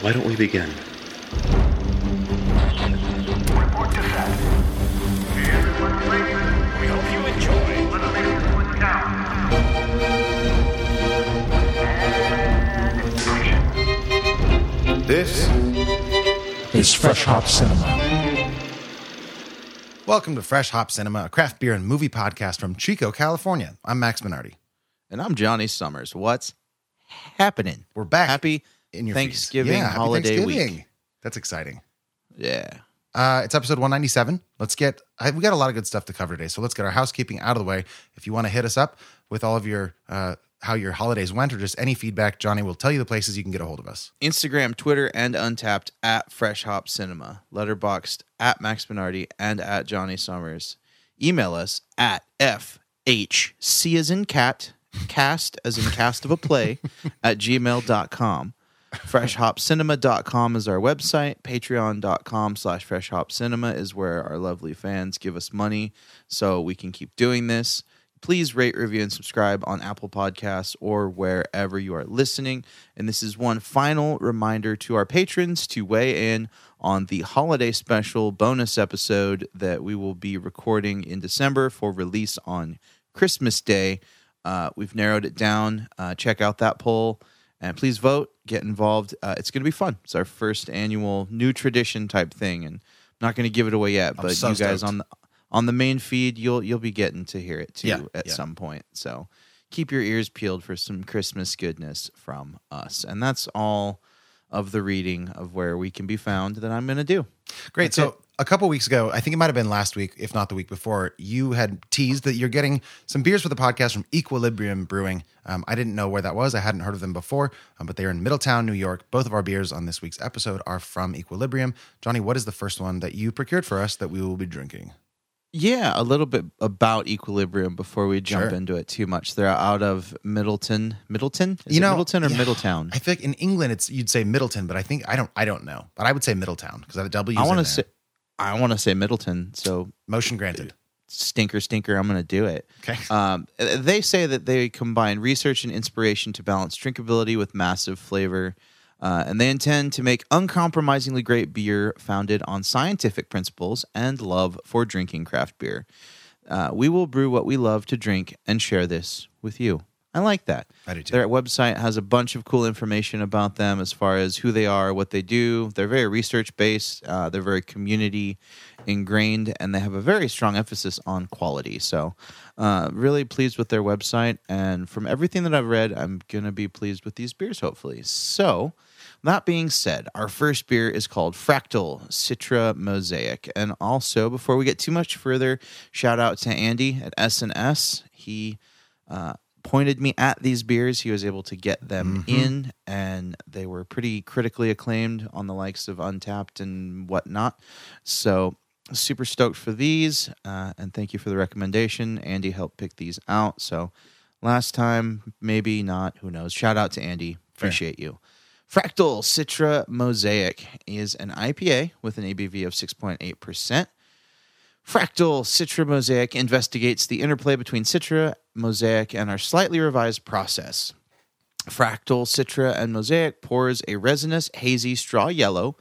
Why don't we begin? Report to set. Everyone ready? We hope you enjoy. Let's this one count. And action. This is Fresh Hop Cinema. Welcome to Fresh Hop Cinema, a craft beer and movie podcast from Chico, California. I'm Max Minardi. And I'm Johnny Summers. What's happening? We're back Happy in your. Thanksgiving Yeah, holiday Thanksgiving. week. That's exciting. Yeah. Uh, it's episode 197. Let's get, I, we got a lot of good stuff to cover today. So let's get our housekeeping out of the way. If you want to hit us up with all of your, uh, how your holidays went or just any feedback, Johnny will tell you the places you can get a hold of us. Instagram, Twitter, and Untappd at Fresh Hop Cinema. Letterboxd at Max Minardi and at Johnny Summers. Email us at FHC as in cat, cast as in cast of a play at gmail.com. FreshHopCinema.com is our website. Patreon.com slash FreshHopCinema is where our lovely fans give us money so we can keep doing this. Please rate, review, and subscribe on Apple Podcasts or wherever you are listening. And this is one final reminder to our patrons to weigh in on the holiday special bonus episode that we will be recording in December for release on Christmas Day. Uh, we've narrowed it down. Uh, check out that poll and please vote, get involved. Uh, it's going to be fun. It's our first annual new tradition type thing, and I'm not going to give it away yet. But so you guys stoked. on the on the main feed, you'll you'll be getting to hear it too Yeah, at yeah. some point. So keep your ears peeled for some Christmas goodness from us, and that's all of the reading of where we can be found that I'm going to do. Great. That's so it. A couple weeks ago, I think it might have been last week, if not the week before, you had teased that you're getting some beers for the podcast from Equilibrium Brewing. Um, I didn't know where that was. I hadn't heard of them before, um, but they're in Middletown, New York. Both of our beers on this week's episode are from Equilibrium. Johnny, what is the first one that you procured for us that we will be drinking? Yeah, a little bit about Equilibrium before we jump Sure. into it too much. They're out of Middleton. Middleton? Is you it know, Middleton or yeah, Middletown? I think in England, it's you'd say Middleton, but I think I don't. I don't know, but I would say Middletown because the W. I want to say I want to say Middleton. So motion granted. stinker, stinker. I'm going to do it. Okay. Um, they say that they combine research and inspiration to balance drinkability with massive flavor. Uh, and they intend to make uncompromisingly great beer founded on scientific principles and love for drinking craft beer. Uh, we will brew what we love to drink and share this with you. I like that. I do too. Their website has a bunch of cool information about them as far as who they are, what they do. They're very research based, uh, they're very community ingrained, and they have a very strong emphasis on quality. So, uh, really pleased with their website. And from everything that I've read, I'm going to be pleased with these beers, hopefully. So, that being said, our first beer is called Fractal Citra Mosaic. And also, before we get too much further, shout out to Andy at S&S. He uh, pointed me at these beers. He was able to get them in, and they were pretty critically acclaimed on the likes of Untappd and whatnot. So, super stoked for these. Uh, and thank you for the recommendation. Andy helped pick these out. So, last time, maybe not. Who knows? Shout out to Andy. Appreciate you. Fractal Citra Mosaic is an IPA with an ABV of 6.8%. Fractal Citra Mosaic investigates the interplay between Citra, Mosaic, and our slightly revised process. Fractal Citra and Mosaic pours a resinous, hazy straw yellow,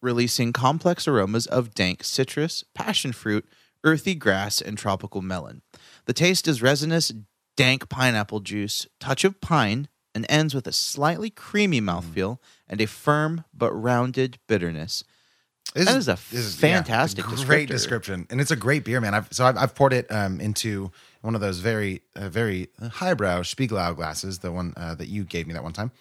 releasing complex aromas of dank citrus, passion fruit, earthy grass, and tropical melon. The taste is resinous, dank pineapple juice, touch of pine, and ends with a slightly creamy mouthfeel and a firm but rounded bitterness. This That is a this is, fantastic a great description, and it's a great beer, man. I've so I've, I've poured it um, into one of those very uh, very highbrow Spiegelau glasses, the one uh, that you gave me that one time,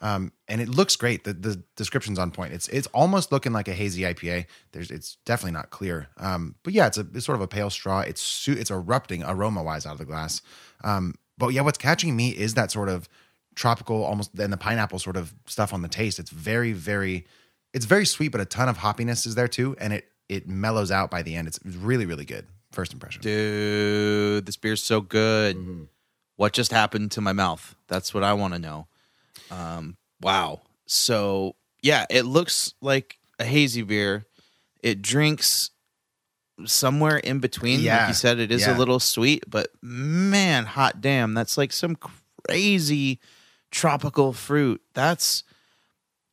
um, and it looks great. The the description's on point. It's it's almost looking like a hazy IPA. There's it's definitely not clear, um, but yeah, it's a it's sort of a pale straw. It's su- it's erupting aroma wise out of the glass, um, but yeah, what's catching me is that sort of tropical, almost and the pineapple sort of stuff on the taste. It's very very it's very sweet, but a ton of hoppiness is there too, and it it mellows out by the end. It's really really good. First impression. Dude, this beer's so good. What just happened to my mouth? That's what I want to know. Um, wow. So, yeah, it looks like a hazy beer. It drinks somewhere in between. Yeah, Like you said, it is yeah. a little sweet, but man, hot damn, that's like some crazy tropical fruit. That's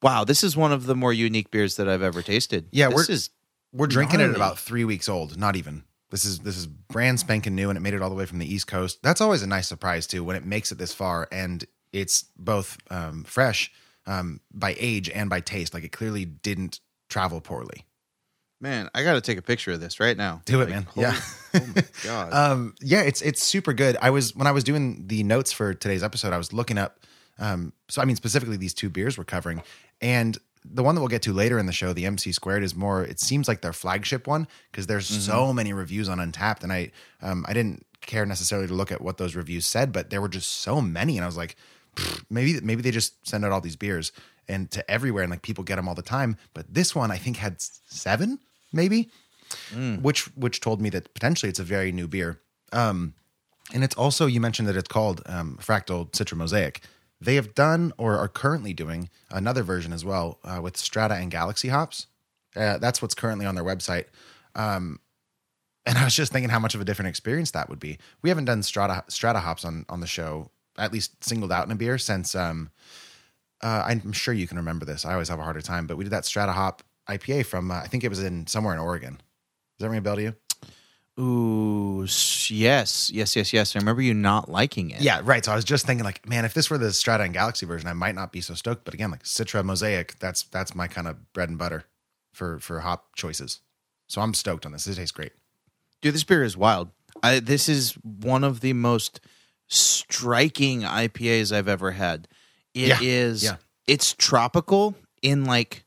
wow, this is one of the more unique beers that I've ever tasted. Yeah, this we're- is We're drinking it at about three weeks old. Not even. This is this is brand spanking new, and it made it all the way from the East Coast. That's always a nice surprise too when it makes it this far, and it's both um, fresh um, by age and by taste. Like it clearly didn't travel poorly. man. I got to take a picture of this right now. Do it, Like, man. holy- Yeah. oh my god. um yeah it's it's super good i was when i was doing the notes for today's episode i was looking up um so i mean specifically these two beers we're covering and the one that we'll get to later in the show the mc squared is more it seems like their flagship one because there's so many reviews on Untappd and i um i didn't care necessarily to look at what those reviews said but there were just so many and i was like maybe maybe they just send out all these beers and to everywhere and like people get them all the time but this one i think had seven maybe which which told me that potentially it's a very new beer. Um, and it's also you mentioned that it's called um, Fractal Citra Mosaic. They have done or are currently doing another version as well uh, with Strata and Galaxy hops. Uh, that's what's currently on their website. Um, and I was just thinking how much of a different experience that would be. We haven't done Strata Strata hops on on the show, at least singled out in a beer since. Um, uh, I'm sure you can remember this. I always have a harder time, but we did that Strata hop IPA from uh, I think it was in somewhere in Oregon. Does that ring a bell to you? Ooh, yes, yes, yes, yes. I remember you not liking it. Yeah, right. So I was just thinking, like, man, if this were the Strata and Galaxy version, I might not be so stoked. But again, like Citra Mosaic, that's that's my kind of bread and butter for for hop choices. So I'm stoked on this. It tastes great. dude, this beer is wild. I, this is one of the most striking IPAs I've ever had. It is. Yeah, yeah. It's tropical in like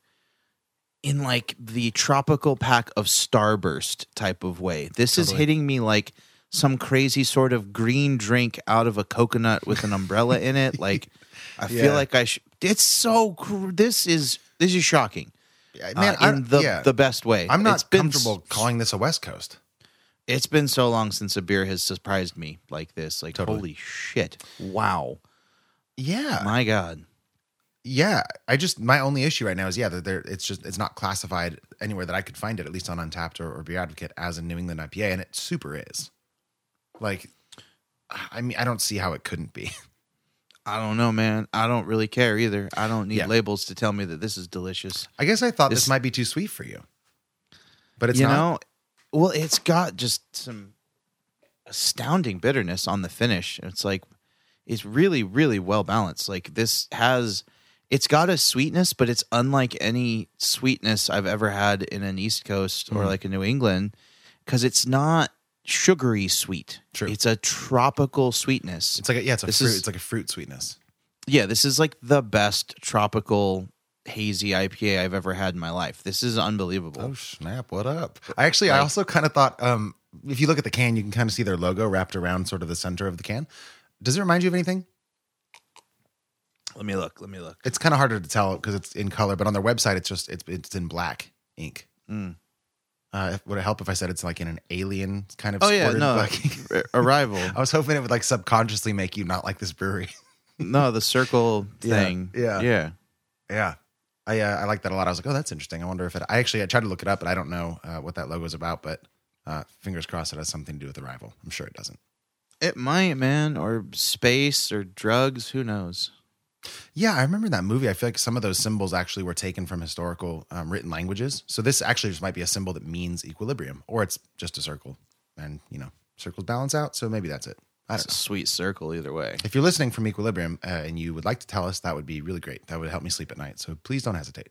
in like the tropical pack of Starburst type of way. This is hitting me like some crazy sort of green drink out of a coconut with an umbrella in it. Like I Yeah. feel like I should. It's so. cr- This is this is shocking. Yeah, uh, in the yeah. the best way. I'm not It's been comfortable s- calling this a West Coast. it's been so long since a beer has surprised me like this. Like, Totally. holy shit. Wow. Yeah, My God. Yeah. I just my only issue right now is yeah that there it's just it's not classified anywhere that I could find it at least on Untappd or, or Beer Advocate as a New England IPA, and it super is. Like, I mean, I don't see how it couldn't be. I don't know, man. I don't really care either. I don't need Yeah. labels to tell me that this is delicious. I guess I thought this, This- might be too sweet for you, but it's you not. know, well, it's got just some astounding bitterness on the finish. It's like it's really, really well balanced. Like this has it's got a sweetness, but it's unlike any sweetness I've ever had in an East Coast or Mm. like a New England because it's not sugary sweet. True. It's a tropical sweetness. It's like a, yeah, it's a This fruit. is- it's like a fruit sweetness. Yeah, this is like the best tropical hazy IPA I've ever had in my life. This is unbelievable. Oh snap! What up? I actually, I also kind of thought, um, if you look at the can, you can kind of see their logo wrapped around sort of the center of the can. Does it remind you of anything? Let me look. Let me look. It's kind of harder to tell because it's in color, but on their website, it's just it's it's in black ink. Mm. Uh, would it help if I said it's like in an alien kind of? Oh yeah, no. black Arrival. I was hoping it would like subconsciously make you not like this brewery. no, the circle Yeah, thing. yeah. Yeah. yeah, I uh, I like that a lot. I was like, oh, that's interesting. I wonder if it. I actually I tried to look it up, but I don't know uh, what that logo is about. But uh, fingers crossed, it has something to do with Arrival. I'm sure it doesn't. It might, man, or space or drugs, who knows? Yeah, I remember that movie. I feel like some of those symbols actually were taken from historical um, written languages. So this actually just might be a symbol that means equilibrium, or it's just a circle, and you know, circles balance out. So maybe that's it. I It's don't a sweet circle either way. If you're listening from Equilibrium uh, and you would like to tell us, that would be really great. That would help me sleep at night. So please don't hesitate.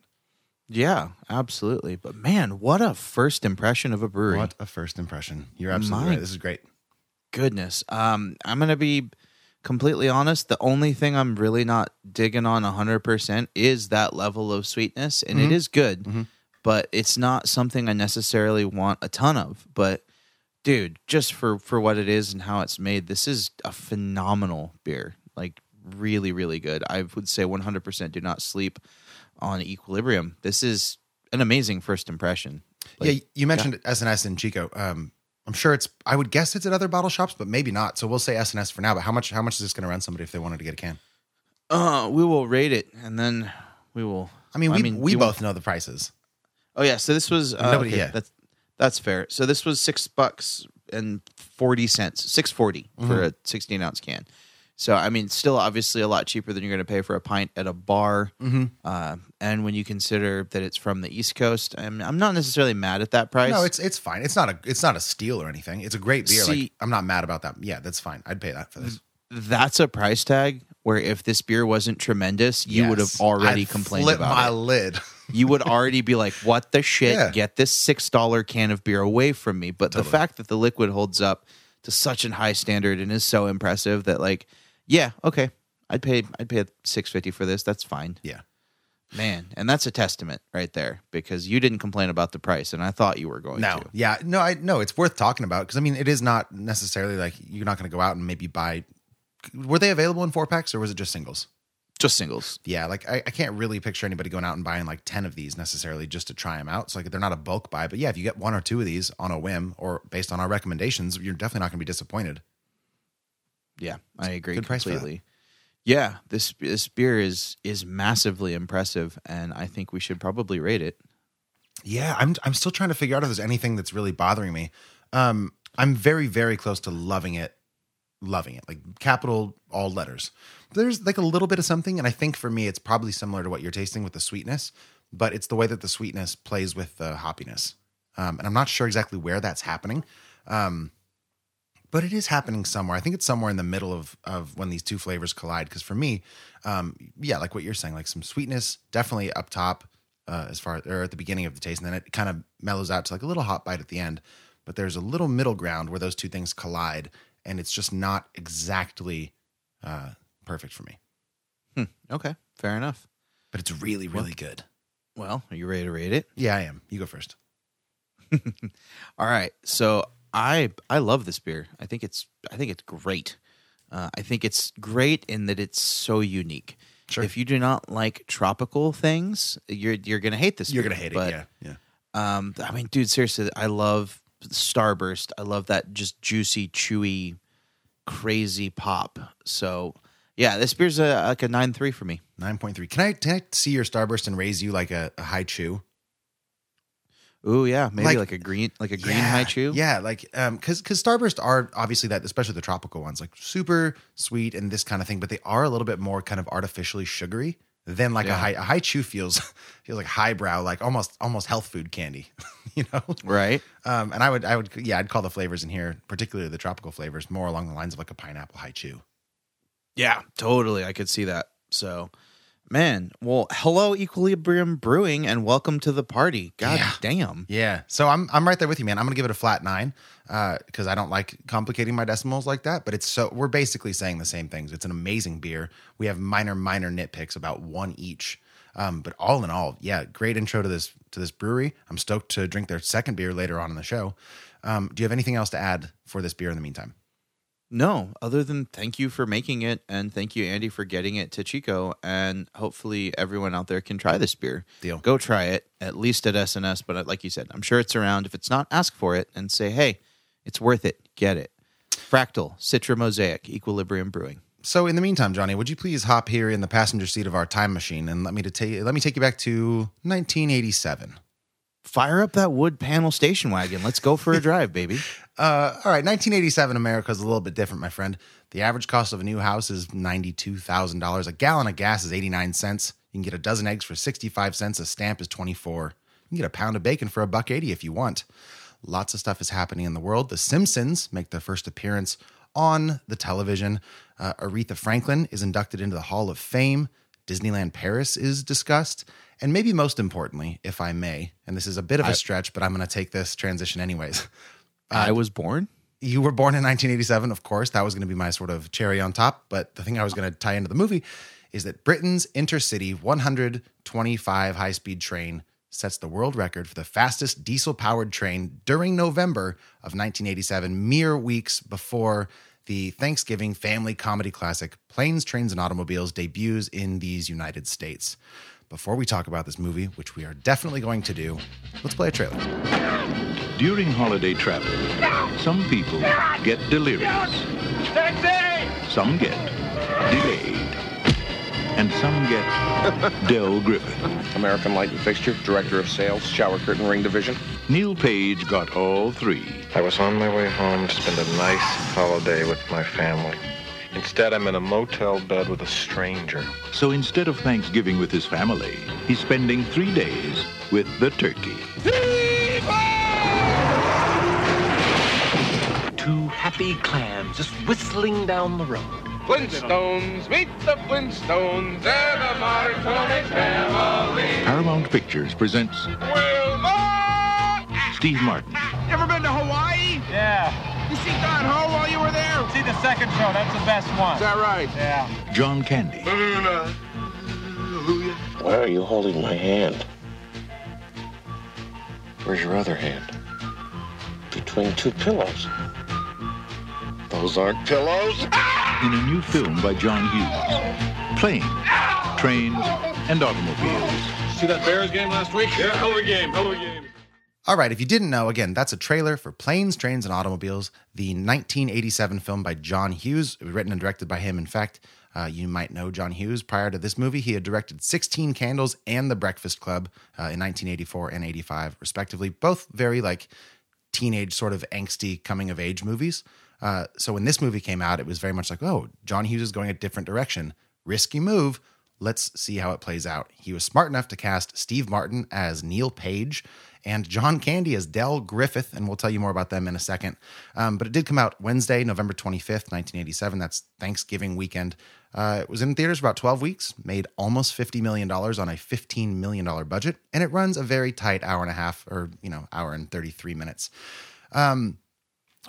Yeah, absolutely. But man, what a first impression of a brewery. What a first impression! You're absolutely My right. This is great. goodness. Um, I'm gonna be completely honest. The only thing I'm really not digging on 100 percent is that level of sweetness, and it is good, but it's not something I necessarily want a ton of. But dude, just for for what it is and how it's made, this is a phenomenal beer. Like really, really good. I would say 100 percent do not sleep on Equilibrium. This is an amazing first impression. Like, yeah, you mentioned S&S and Chico. Um, I'm sure it's. I would guess it's at other bottle shops, but maybe not. So we'll say S&S for now. But how much? How much is this going to run somebody if they wanted to get a can? Uh, we will rate it, and then we will. I mean, we we you want- both know the prices. Oh yeah, so this was uh, Nobody- okay, yeah. That's that's fair. So this was six bucks and forty cents, six forty for Mm-hmm. a sixteen ounce can. So I mean, still obviously a lot cheaper than you're going to pay for a pint at a bar. Mm-hmm. Uh, and when you consider that it's from the East Coast, I'm, I'm not necessarily mad at that price. No, it's it's fine. It's not a it's not a steal or anything. It's a great beer. like I'm not mad about that. Yeah, that's fine. I'd pay that for this. that's a price tag where if this beer wasn't tremendous, you would have already I'd complained flip about my it. lid. You would already be like, "What the shit? Yeah. Get this six dollar can of beer away from me!" But the fact that the liquid holds up to such a high standard and is so impressive that, like, yeah, okay, I'd pay I'd pay six fifty for this. That's fine, yeah. man. And that's a testament right there because you didn't complain about the price, and I thought you were going No, to. yeah, no, I no, it's worth talking about because I mean, it is not necessarily like you're not going to go out and maybe buy. Were they available in four packs or was it just singles? Just singles. Yeah, like I, I can't really picture anybody going out and buying like ten of these necessarily just to try them out. So like they're not a bulk buy, but yeah, if you get one or two of these on a whim or based on our recommendations, you're definitely not going to be disappointed. Yeah, I agree good price for that. completely. Yeah, this this beer is is massively impressive, and I think we should probably rate it. Yeah, I'm I'm still trying to figure out if there's anything that's really bothering me. Um, I'm very very close to loving it, loving it, like capital all letters. There's like a little bit of something, and I think for me it's probably similar to what you're tasting with the sweetness, but it's the way that the sweetness plays with the hoppiness, um, and I'm not sure exactly where that's happening. Um, but it is happening somewhere. I think it's somewhere in the middle of of when these two flavors collide. Because for me, um, yeah, like what you're saying, like some sweetness, definitely up top uh, as far or at the beginning of the taste, and then it kind of mellows out to like a little hot bite at the end. But there's a little middle ground where those two things collide, and it's just not exactly uh, perfect for me. Okay, fair enough. But it's really, really good. Well, are you ready to rate it? Yeah, I am. You go first. All right. So I I love this beer. I think it's I think it's great. Uh, I think it's great in that it's so unique. Sure. If you do not like tropical things, you're you're gonna hate this. You're beer. gonna hate it. Yeah, yeah. Um, I mean, dude, seriously, I love Starburst. I love that just juicy, chewy, crazy pop. So yeah, this beer's a, like a nine three for me. Nine point three. Can I can I see your starburst and raise you like a, a Hi-Chew? Ooh, yeah, maybe Like- like, a green like a green yeah, Hi-Chew. Yeah, like um, because because Starburst are obviously that, especially the tropical ones, like super sweet and this kind of thing, but they are a little bit more kind of artificially sugary than like a high a Hi-Chew feels feels like highbrow, like almost almost health food candy, you know. Right. Um, and I would I would yeah I'd call the flavors in here, particularly the tropical flavors, more along the lines of like a pineapple Hi-Chew. Yeah, totally. I could see that. So, man, well, hello, Equilibrium Brewing, and welcome to the party. God Yeah. damn. Yeah, so I'm I'm right there with you, man. I'm gonna give it a flat nine because I don't like complicating my decimals like that. But it's so we're basically saying the same things. It's an amazing beer. We have minor minor nitpicks about one each, um, but all in all, yeah, great intro to this to this brewery. I'm stoked to drink their second beer later on in the show. Um, do you have anything else to add for this beer in the meantime? No, other than thank you for making it, and thank you, Andy, for getting it to Chico, and hopefully everyone out there can try this beer. Deal. Go try it, at least at S&S. But uh, like you said, I'm sure it's around. If it's not, ask for it and say, hey, it's worth it. Get it. Fractal, Citra Mosaic, Equilibrium Brewing. So in the meantime, Johnny, would you please hop here in the passenger seat of our time machine and let me to take let me take you back to 1987. Fire up that wood panel station wagon. Let's go for a drive, baby. Uh, all right, 1987 America is a little bit different, my friend. The average cost of a new house is $92,000. A gallon of gas is 89 cents. You can get a dozen eggs for 65 cents. A stamp is 24. You can get a pound of bacon for a buck 80 if you want. Lots of stuff is happening in the world. The Simpsons make their first appearance on the television. Uh, Aretha Franklin is inducted into the Hall of Fame. Disneyland Paris is discussed. And maybe most importantly, if I may, and this is a bit of a stretch, but I'm going to take this transition anyways. I uh, was born. you were born in 1987, of course. That was going to be my sort of cherry on top. But the thing I was going to tie into the movie is that Britain's intercity 125 high speed train sets the world record for the fastest diesel powered train during November of 1987, mere weeks before the Thanksgiving family comedy classic Planes, Trains, and Automobiles debuts in these United States. Before we talk about this movie, which we are definitely going to do, let's play a trailer. During holiday travel, some people get delirious, some get delayed, and some get Del Griffith. American Light and Fixture, Director of Sales, Shower Curtain Ring Division. Neil Page got all three. I was on my way home to spend a nice holiday with my family. Instead, I'm in a motel bed with a stranger. So instead of Thanksgiving with his family, he's spending three days with the turkey. Two happy clams just whistling down the road. Flintstones, meet the Flintstones, they're the Marconi family. Paramount Pictures presents Wilma! Steve Martin, You ever been to Hawaii? Yeah. You see Don Ho while you were there? See the second show. That's the best one. Is that right? Yeah. John Candy, Why are you holding my hand? Where's your other hand? Between two pillows. Those aren't pillows. in a new film by John Hughes. Planes, trains, and automobiles. See that Bears game last week? Yeah, hell of a game. Hell of a game. All right, if you didn't know, again, that's a trailer for Planes, Trains, and Automobiles, the 1987 film by John Hughes, written and directed by him. In fact, uh, you might know John Hughes. Prior to this movie, he had directed 16 Candles and The Breakfast Club uh, in 1984 and 85, respectively. Both very like teenage, sort of angsty coming of age movies. Uh, so when this movie came out, it was very much like, oh, John Hughes is going a different direction. Risky move. Let's see how it plays out. He was smart enough to cast Steve Martin as Neil Page and John Candy as Del Griffith, and we'll tell you more about them in a second. Um, but it did come out Wednesday, November 25th, 1987. That's Thanksgiving weekend. Uh, it was in theaters for about 12 weeks, made almost $50 million on a $15 million budget, and it runs a very tight hour and a half, or, you know, hour and 33 minutes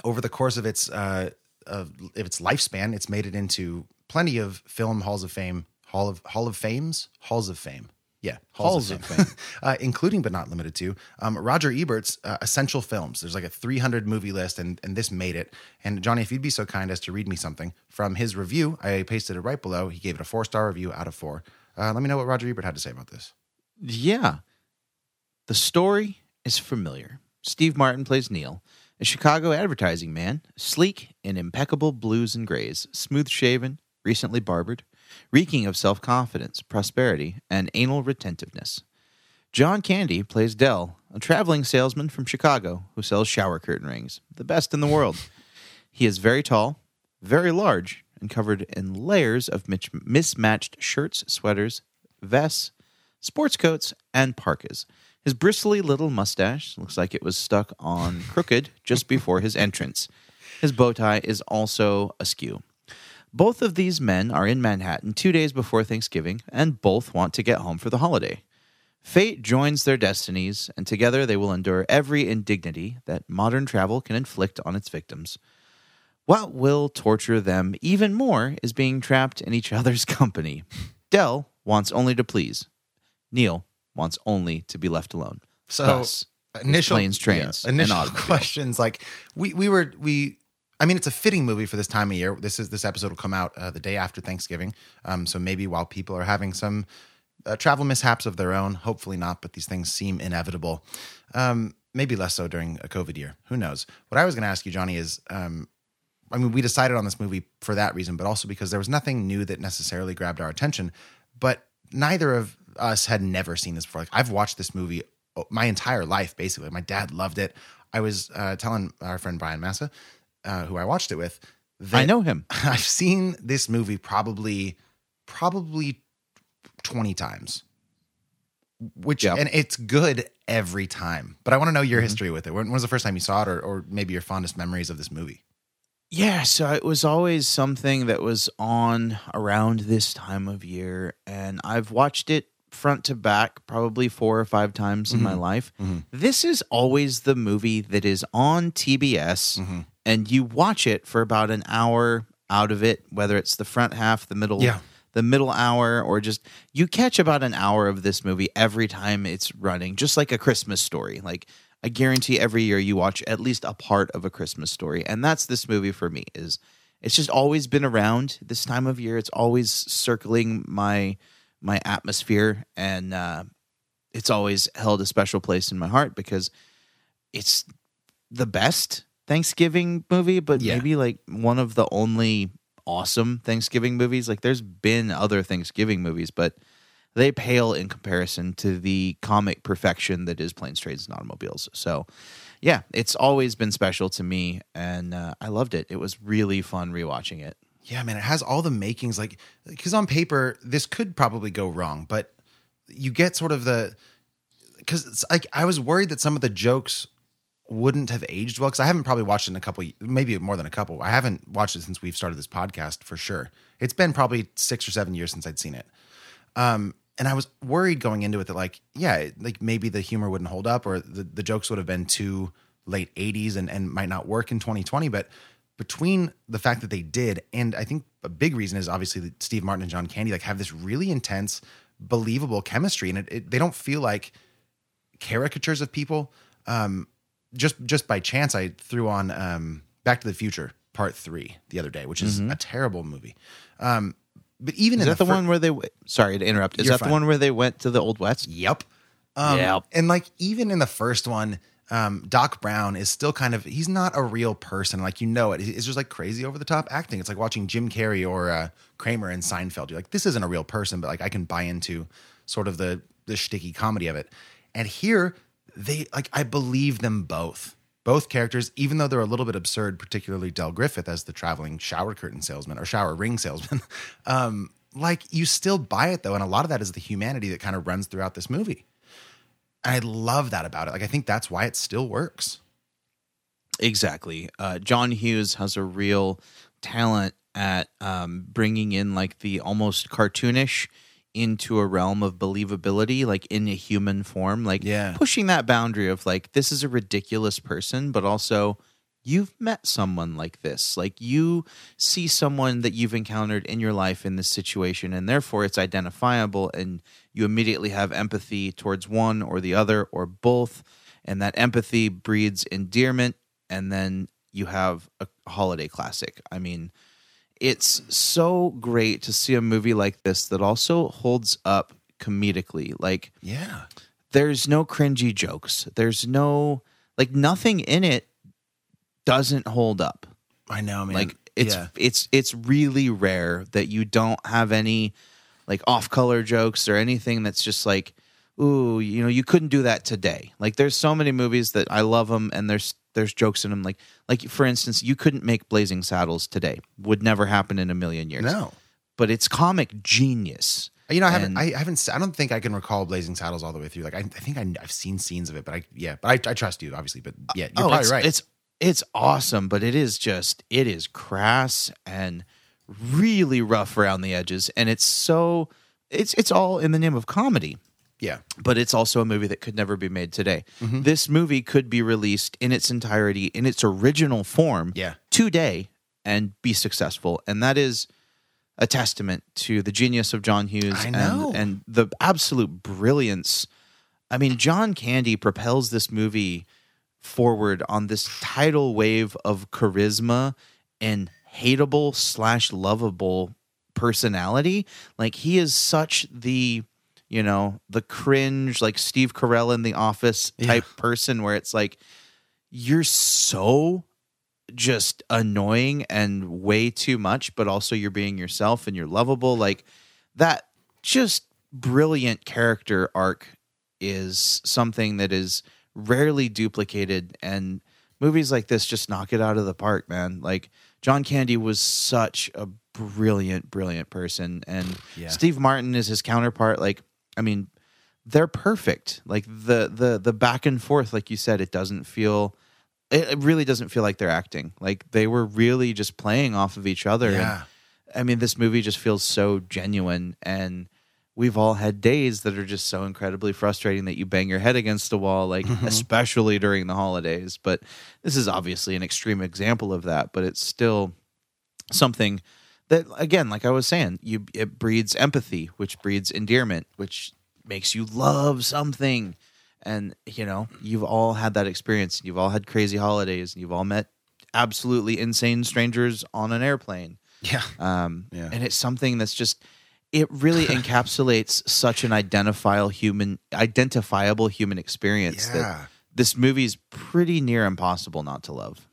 over the course of its uh, of its lifespan, it's made it into plenty of film halls of fame, hall of hall of fames, halls of fame. Yeah, halls, of fame, uh, including but not limited to um, Roger Ebert's uh, essential films. There's like a 300 movie list, and and this made it. And Johnny, if you'd be so kind as to read me something from his review, I pasted it right below. He gave it a four star review out of four. Uh, let me know what Roger Ebert had to say about this. Yeah. The story is familiar. Steve Martin plays Neil, a Chicago advertising man, sleek in impeccable blues and grays, smooth shaven, recently barbered, reeking of self confidence, prosperity, and anal retentiveness. John Candy plays Del, a traveling salesman from Chicago who sells shower curtain rings, the best in the world. He is very tall, very large, and covered in layers of mismatched shirts, sweaters, vests, sports coats, and parkas. His bristly little mustache looks like it was stuck on crooked just before his entrance. His bow tie is also askew. Both of these men are in Manhattan two days before Thanksgiving, and both want to get home for the holiday. Fate joins their destinies, and together they will endure every indignity that modern travel can inflict on its victims. What will torture them even more is being trapped in each other's company. Del wants only to please. Neil wants only to be left alone. So Thus, initial planes, trains, yeah, and initial questions like we we were we. I mean, it's a fitting movie for this time of year. This is this episode will come out uh, the day after Thanksgiving, um, so maybe while people are having some uh, travel mishaps of their own, hopefully not, but these things seem inevitable. Um, maybe less so during a COVID year. Who knows? What I was going to ask you, Johnny, is um, I mean, we decided on this movie for that reason, but also because there was nothing new that necessarily grabbed our attention. But neither of us had never seen this before. Like I've watched this movie uh, my entire life, basically. My dad loved it. I was uh, telling our friend Brian Massa, uh, who I watched it with, that I know him. I've seen this movie probably, probably twenty times. Which Yeah. and it's good every time. But I want to know Mm-hmm. your history with it. When when was the first time you saw it, or, or maybe your fondest memories of this movie? Yeah, so it was always something that was on around this time of year, and I've watched it front to back probably four or five times in my life. This is always the movie that is on TBS, and you watch it for about an hour out of it, whether it's the front half, the middle, Yeah. the middle hour, or just you catch about an hour of this movie every time it's running, just like a Christmas story. Like I guarantee every year you watch at least a part of a Christmas story, and that's this movie for me. Is it's just always been around this time of year. It's always circling my my atmosphere, and uh, it's always held a special place in my heart because it's the best Thanksgiving movie, but Yeah. maybe like one of the only awesome Thanksgiving movies. Like there's been other Thanksgiving movies, but they pale in comparison to the comic perfection that is Planes, Trains, and Automobiles. So, yeah, it's always been special to me, and uh, I loved it. It was really fun rewatching it. Yeah, man, it has all the makings. Like, because on paper, this could probably go wrong, but you get sort of the. Because like I was worried that some of the jokes wouldn't have aged well. Because I haven't probably watched it in a couple, maybe more than a couple. I haven't watched it since we've started this podcast for sure. It's been probably six or seven years since I'd seen it. Um, and I was worried going into it that like, yeah, like maybe the humor wouldn't hold up or the, the jokes would have been too late 80s and, and might not work in 2020. But between the fact that they did, and I think a big reason is obviously that Steve Martin and John Candy like have this really intense, believable chemistry, and it, it, they don't feel like caricatures of people. Um, just just by chance, I threw on um, Back to the Future Part Three the other day, which is a terrible movie. Um, but even Is in that the, fir- one where they? w- Sorry to interrupt. Is You're that fine. the one where they went to the old west? Yep. Um, Yep. And like even in the first one, um, Doc Brown is still kind of he's not a real person. Like you know it. It's just like crazy over the top acting. It's like watching Jim Carrey or uh, Kramer in Seinfeld. You're like, this isn't a real person, but like I can buy into sort of the the shticky comedy of it. And here they like I believe them both. Both characters, even though they're a little bit absurd, particularly Del Griffith as the traveling shower curtain salesman or shower ring salesman, um, like you still buy it though, and a lot of that is the humanity that kind of runs throughout this movie. And I love that about it. Like I think that's why it still works. Exactly. Uh, John Hughes has a real talent at um, bringing in like the almost cartoonish into a realm of believability, like in a human form, like Yeah. pushing that boundary of like this is a ridiculous person, but also you've met someone like this. Like you see someone that you've encountered in your life in this situation, and therefore it's identifiable, and you immediately have empathy towards one or the other or both, and that empathy breeds endearment, and then you have a holiday classic. I mean, it's so great to see a movie like this that also holds up comedically. Like, Yeah. there's no cringy jokes. There's no like nothing in it doesn't hold up. I know, man. Like it's yeah. it's it's really rare that you don't have any like off color jokes or anything that's just like ooh, you know, you couldn't do that today. Like there's so many movies that I love them and there's there's jokes in them like like for instance, you couldn't make Blazing Saddles today. Would never happen in a million years. no. But it's comic genius. You know, I haven't. And- I haven't. I don't think I can recall Blazing Saddles all the way through. Like, I, I think I, I've seen scenes of it, but I, yeah, but I, I trust you, obviously. But yeah, you're oh, probably it's, right. It's it's awesome, but it is just it is crass and really rough around the edges, and it's so it's it's all in the name of comedy. Yeah, But it's also a movie that could never be made today. Mm-hmm. This movie could be released in its entirety, in its original form, Yeah. today, and be successful. And that is a testament to the genius of John Hughes and and the absolute brilliance. I mean, John Candy propels this movie forward on this tidal wave of charisma and hateable slash lovable personality. Like he is such the you know the cringe like Steve Carell in The Office type person where it's like you're so just annoying and way too much, but also you're being yourself and you're lovable. Like that just brilliant character arc is something that is rarely duplicated and movies like this just knock it out of the park, man. Like John Candy was such a brilliant, brilliant person and Yeah. Steve Martin is his counterpart. Like, I mean, they're perfect. Like the the the back and forth, like you said, it doesn't feel it really doesn't feel like they're acting. Like they were really just playing off of each other. Yeah. And I mean, this movie just feels so genuine and we've all had days that are just so incredibly frustrating that you bang your head against the wall, like mhm. especially during the holidays. But this is obviously an extreme example of that, but it's still something that again like i was saying you it breeds empathy which breeds endearment which makes you love something. And you know you've all had that experience. You've all had crazy holidays. And you've all met absolutely insane strangers on an airplane. Yeah, um, Yeah. and it's something that's just it really encapsulates such an identifiable human identifiable human experience Yeah. that this movie's pretty near impossible not to love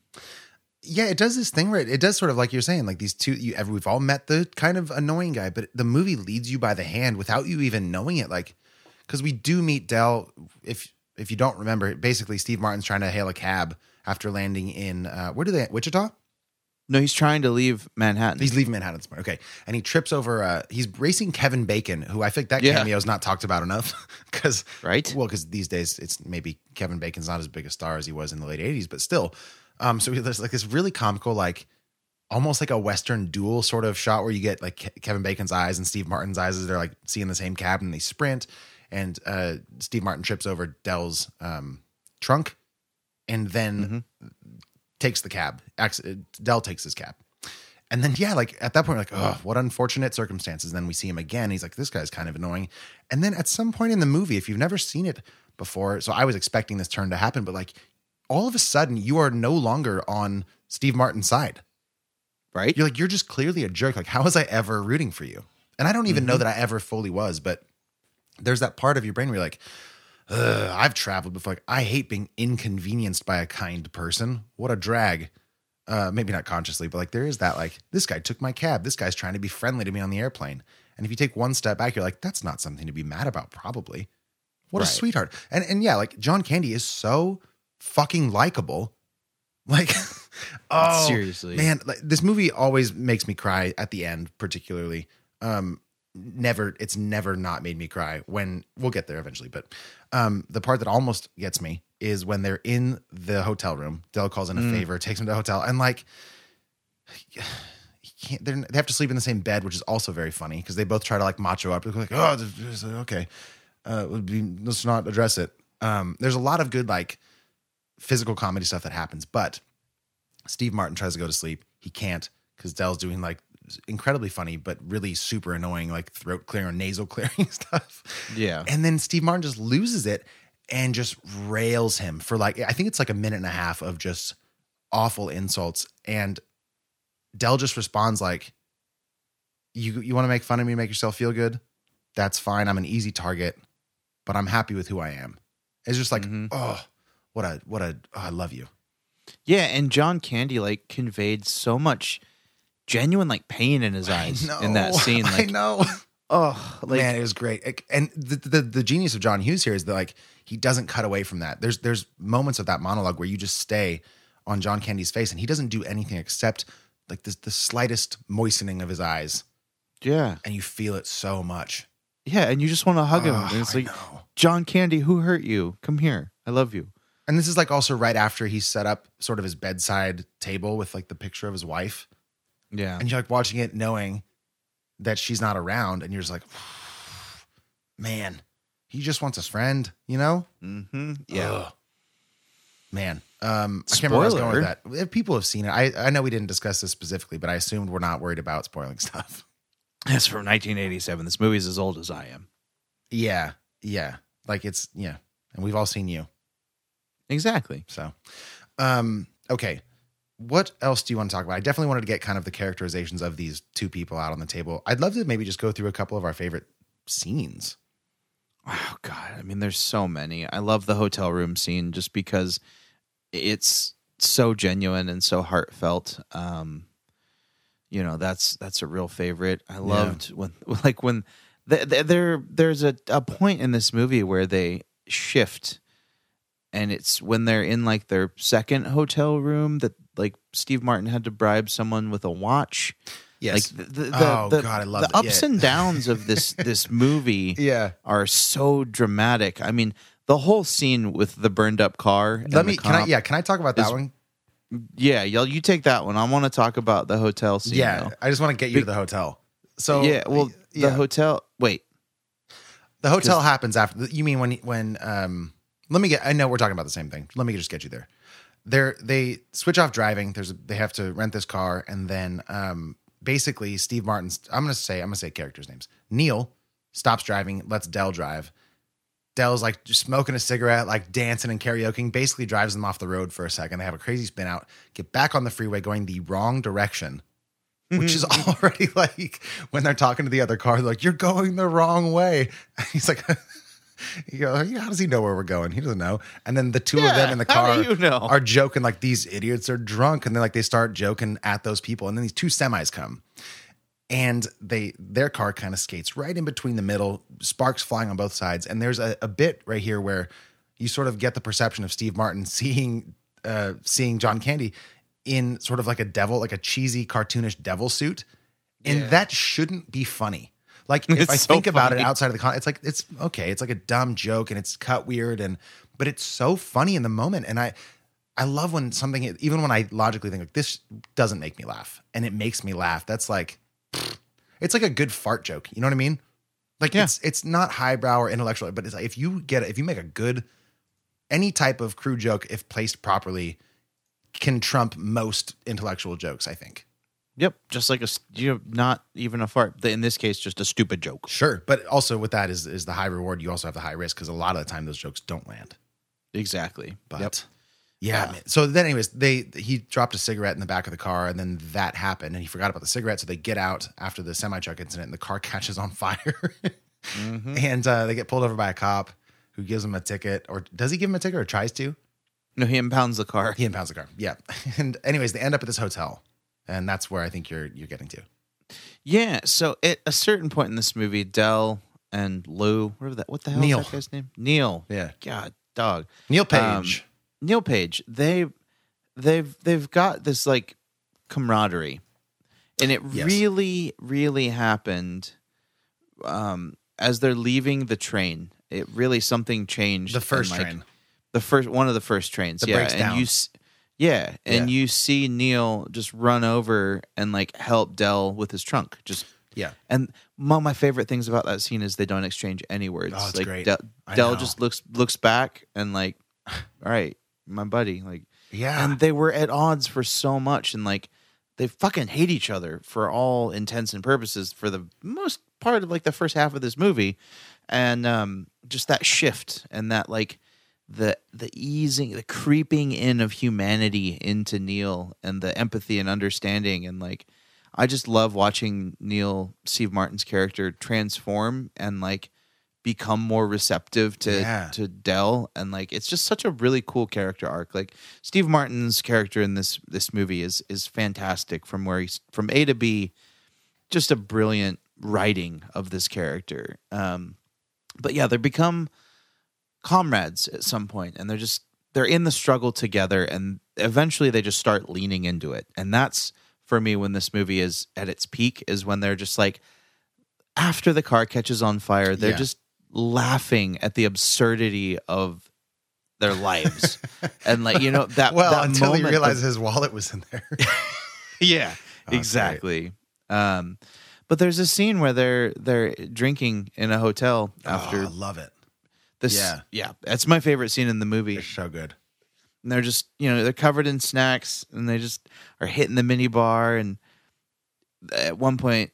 yeah. It does this thing where it, it does sort of like you're saying, like these two. You, ever- we've all met the kind of annoying guy, but the movie leads you by the hand without you even knowing it. Like, because we do meet Del. If if you don't remember, basically Steve Martin's trying to hail a cab after landing in uh, where do they Wichita? No, he's trying to leave Manhattan. He's leaving Manhattan this morning. Okay. And he trips over, uh, he's racing Kevin Bacon, who I think that Yeah. cameo is not talked about enough. Because, Right? Well, because these days it's maybe Kevin Bacon's not as big a star as he was in the late 80s, but still. Um, so there's like this really comical, like almost like a Western duel sort of shot where you get like Ke- Kevin Bacon's eyes and Steve Martin's eyes as they're like seeing the same cab and they sprint. And uh, Steve Martin trips over Del's um, trunk and then takes the cab. Del takes his cab. And then, yeah, like at that point, like, oh, what unfortunate circumstances. Then we see him again. He's like, this guy's kind of annoying. And then at some point in the movie, if you've never seen it before, so I was expecting this turn to happen, but like all of a sudden, you are no longer on Steve Martin's side. right? You're like, you're just clearly a jerk. Like, how was I ever rooting for you? And I don't even know that I ever fully was, but there's that part of your brain where you're like, Ugh, I've traveled before. Like, I hate being inconvenienced by a kind person. What a drag. Uh, maybe not consciously, but like there is that like this guy took my cab. This guy's trying to be friendly to me on the airplane. And if you take one step back, you're like, that's not something to be mad about, probably. What a sweetheart. And and yeah, like John Candy is so fucking likable. Like, oh Seriously. man, like, this movie always makes me cry at the end, particularly. Um, never, it's never not made me cry. When we'll get there eventually, but um, the part that almost gets me is when they're in the hotel room. Del calls in a favor, takes him to a hotel, and like, he can't. They're, have to sleep in the same bed, which is also very funny because they both try to like macho up. They're like, oh, okay, uh, let's not address it. Um, there's a lot of good like physical comedy stuff that happens, but Steve Martin tries to go to sleep. He can't because Del's doing like incredibly funny, but really super annoying, like throat clearing, nasal clearing stuff. Yeah. And then Steve Martin just loses it and just rails him for like, I think it's like a minute and a half of just awful insults. And Del just responds like, you, you want to make fun of me, make yourself feel good? That's fine. I'm an easy target, but I'm happy with who I am. It's just like, Mhm. oh, what a, what a, oh, I love you. Yeah, and John Candy like conveyed so much genuine like pain in his eyes in that scene. I know. oh, like Man, it was great. And the, the the genius of John Hughes here is that like he doesn't cut away from that. There's there's moments of that monologue where you just stay on John Candy's face and he doesn't do anything except like the the slightest moistening of his eyes, yeah, and you feel it so much. yeah, and you just want to hug him. Ugh, and it's like. John Candy, who hurt you? Come here, I love you. And this is like also right after he set up sort of his bedside table with like the picture of his wife, Yeah, and you're like watching it knowing that she's not around, and you're just like, man, he just wants his friend, you know? mm-hmm. yeah. Ugh. Man, um, I can't remember where I was going with Spoiler. that. If people have seen it, I, I know we didn't discuss this specifically, but I assumed we're not worried about spoiling stuff. That's from 1987. This movie's as old as I am. Yeah, yeah, like it's yeah, and we've all seen you. Exactly. So, um, okay, what else do you want to talk about? I definitely wanted to get kind of the characterizations of these two people out on the table. I'd love to maybe just go through a couple of our favorite scenes. Oh God, I mean, there's so many. I love the hotel room scene just because it's so genuine and so heartfelt. Um, you know, that's that's a real favorite. I loved when, like, when th- th- there there's a a point in this movie where they shift, and it's when they're in like their second hotel room that like Steve Martin had to bribe someone with a watch. Yes. Like the, the, Oh, the, God, I love the it. ups Yeah. and downs of this this movie yeah. are so dramatic. I mean, the whole scene with the burned up car. Let the me. Can I? Yeah. Can I talk about that is- one? yeah. Y'all, you take that one. I want to talk about the hotel scene. Yeah. though. I just want to get you to the hotel. So yeah. Well, yeah. the hotel. Wait. The hotel happens after. You mean when when um? Let me get. I know we're talking about the same thing. Let me just get you there. They're they switch off driving. There's a, they have to rent this car, and then um basically Steve Martin's. I'm gonna say I'm gonna say characters' names. Neil stops driving, lets Del drive. Del's like just smoking a cigarette, like dancing and karaokeing. Basically drives them off the road for a second. They have a crazy spin out, get back on the freeway, going the wrong direction which is already like when they're talking to the other car, they're like, "You're going the wrong way." And he's like, "You go, how does he know where we're going? He doesn't know." And then the two of them in the car you know? are joking like these idiots are drunk, and then like they start joking at those people, and then these two semis come, and they their car kind of skates right in between the middle, sparks flying on both sides, and there's a, a bit right here where you sort of get the perception of Steve Martin seeing uh, seeing John Candy in sort of like a devil, like a cheesy cartoonish devil suit, and that shouldn't be funny. Like if It's I so think about it outside of the con, it's like it's okay. It's like a dumb joke and it's cut weird and but it's so funny in the moment. And I I love when something even when I logically think like this doesn't make me laugh and it makes me laugh. That's like it's like a good fart joke. You know what I mean? Like Yeah. it's it's not highbrow or intellectual, but it's like if you get if you make a good any type of crude joke, if placed properly, can trump most intellectual jokes. I think. Yep, just like a you know, not even a fart. In this case, just a stupid joke. Sure, but also with that is is the high reward. You also have the high risk because a lot of the time those jokes don't land. Exactly. But Yep. yeah, so then anyways, they he dropped a cigarette in the back of the car, and then that happened, and he forgot about the cigarette. So they get out after the semi truck incident, and the car catches on fire, and uh, they get pulled over by a cop who gives him a ticket, or does he give him a ticket, or tries to? No, he impounds the car. He impounds the car. Yeah, and anyways, they end up at this hotel, and that's where I think you're you're getting to. Yeah. So at a certain point in this movie, Del and Lou, whatever that, what the hell Neil. is that guy's name? Neil. Yeah. God, dog. Neil Page. Um, Neil Page. They, they've they've got this like camaraderie, and it Yes. really, really happened. Um, as they're leaving the train, it really something changed. the and, first like, train. the first one of the first trains That yeah and down. you yeah and Yeah. you see neil just run over and like help del with his trunk just Yeah. and one of my favorite things about that scene is they don't exchange any words Oh, it's like great. Del, Dell know. just looks looks back and like all right my buddy like Yeah. and they were at odds for so much and like they fucking hate each other for all intents and purposes for the most part of like the first half of this movie and um just that shift and that like the the easing the creeping in of humanity into Neil and the empathy and understanding and like I just love watching Neil Steve Martin's character transform and like become more receptive to Yeah. to Del and like it's just such a really cool character arc. Like Steve Martin's character in this this movie is is fantastic from where he's from A to B. Just a brilliant writing of this character. Um, but yeah, they become comrades at some point, and they're just they're in the struggle together, and eventually they just start leaning into it, and that's for me when this movie is at its peak is when they're just like after the car catches on fire, they're Yeah. just laughing at the absurdity of their lives, and like you know that well, that until he realized his wallet was in there. yeah, great. exactly. Um, but there's a scene where they're they're drinking in a hotel after oh, I love it. This. yeah. yeah, that's my favorite scene in the movie. It's so good. And they're just you know they're covered in snacks and they just are hitting the mini bar. And at one point,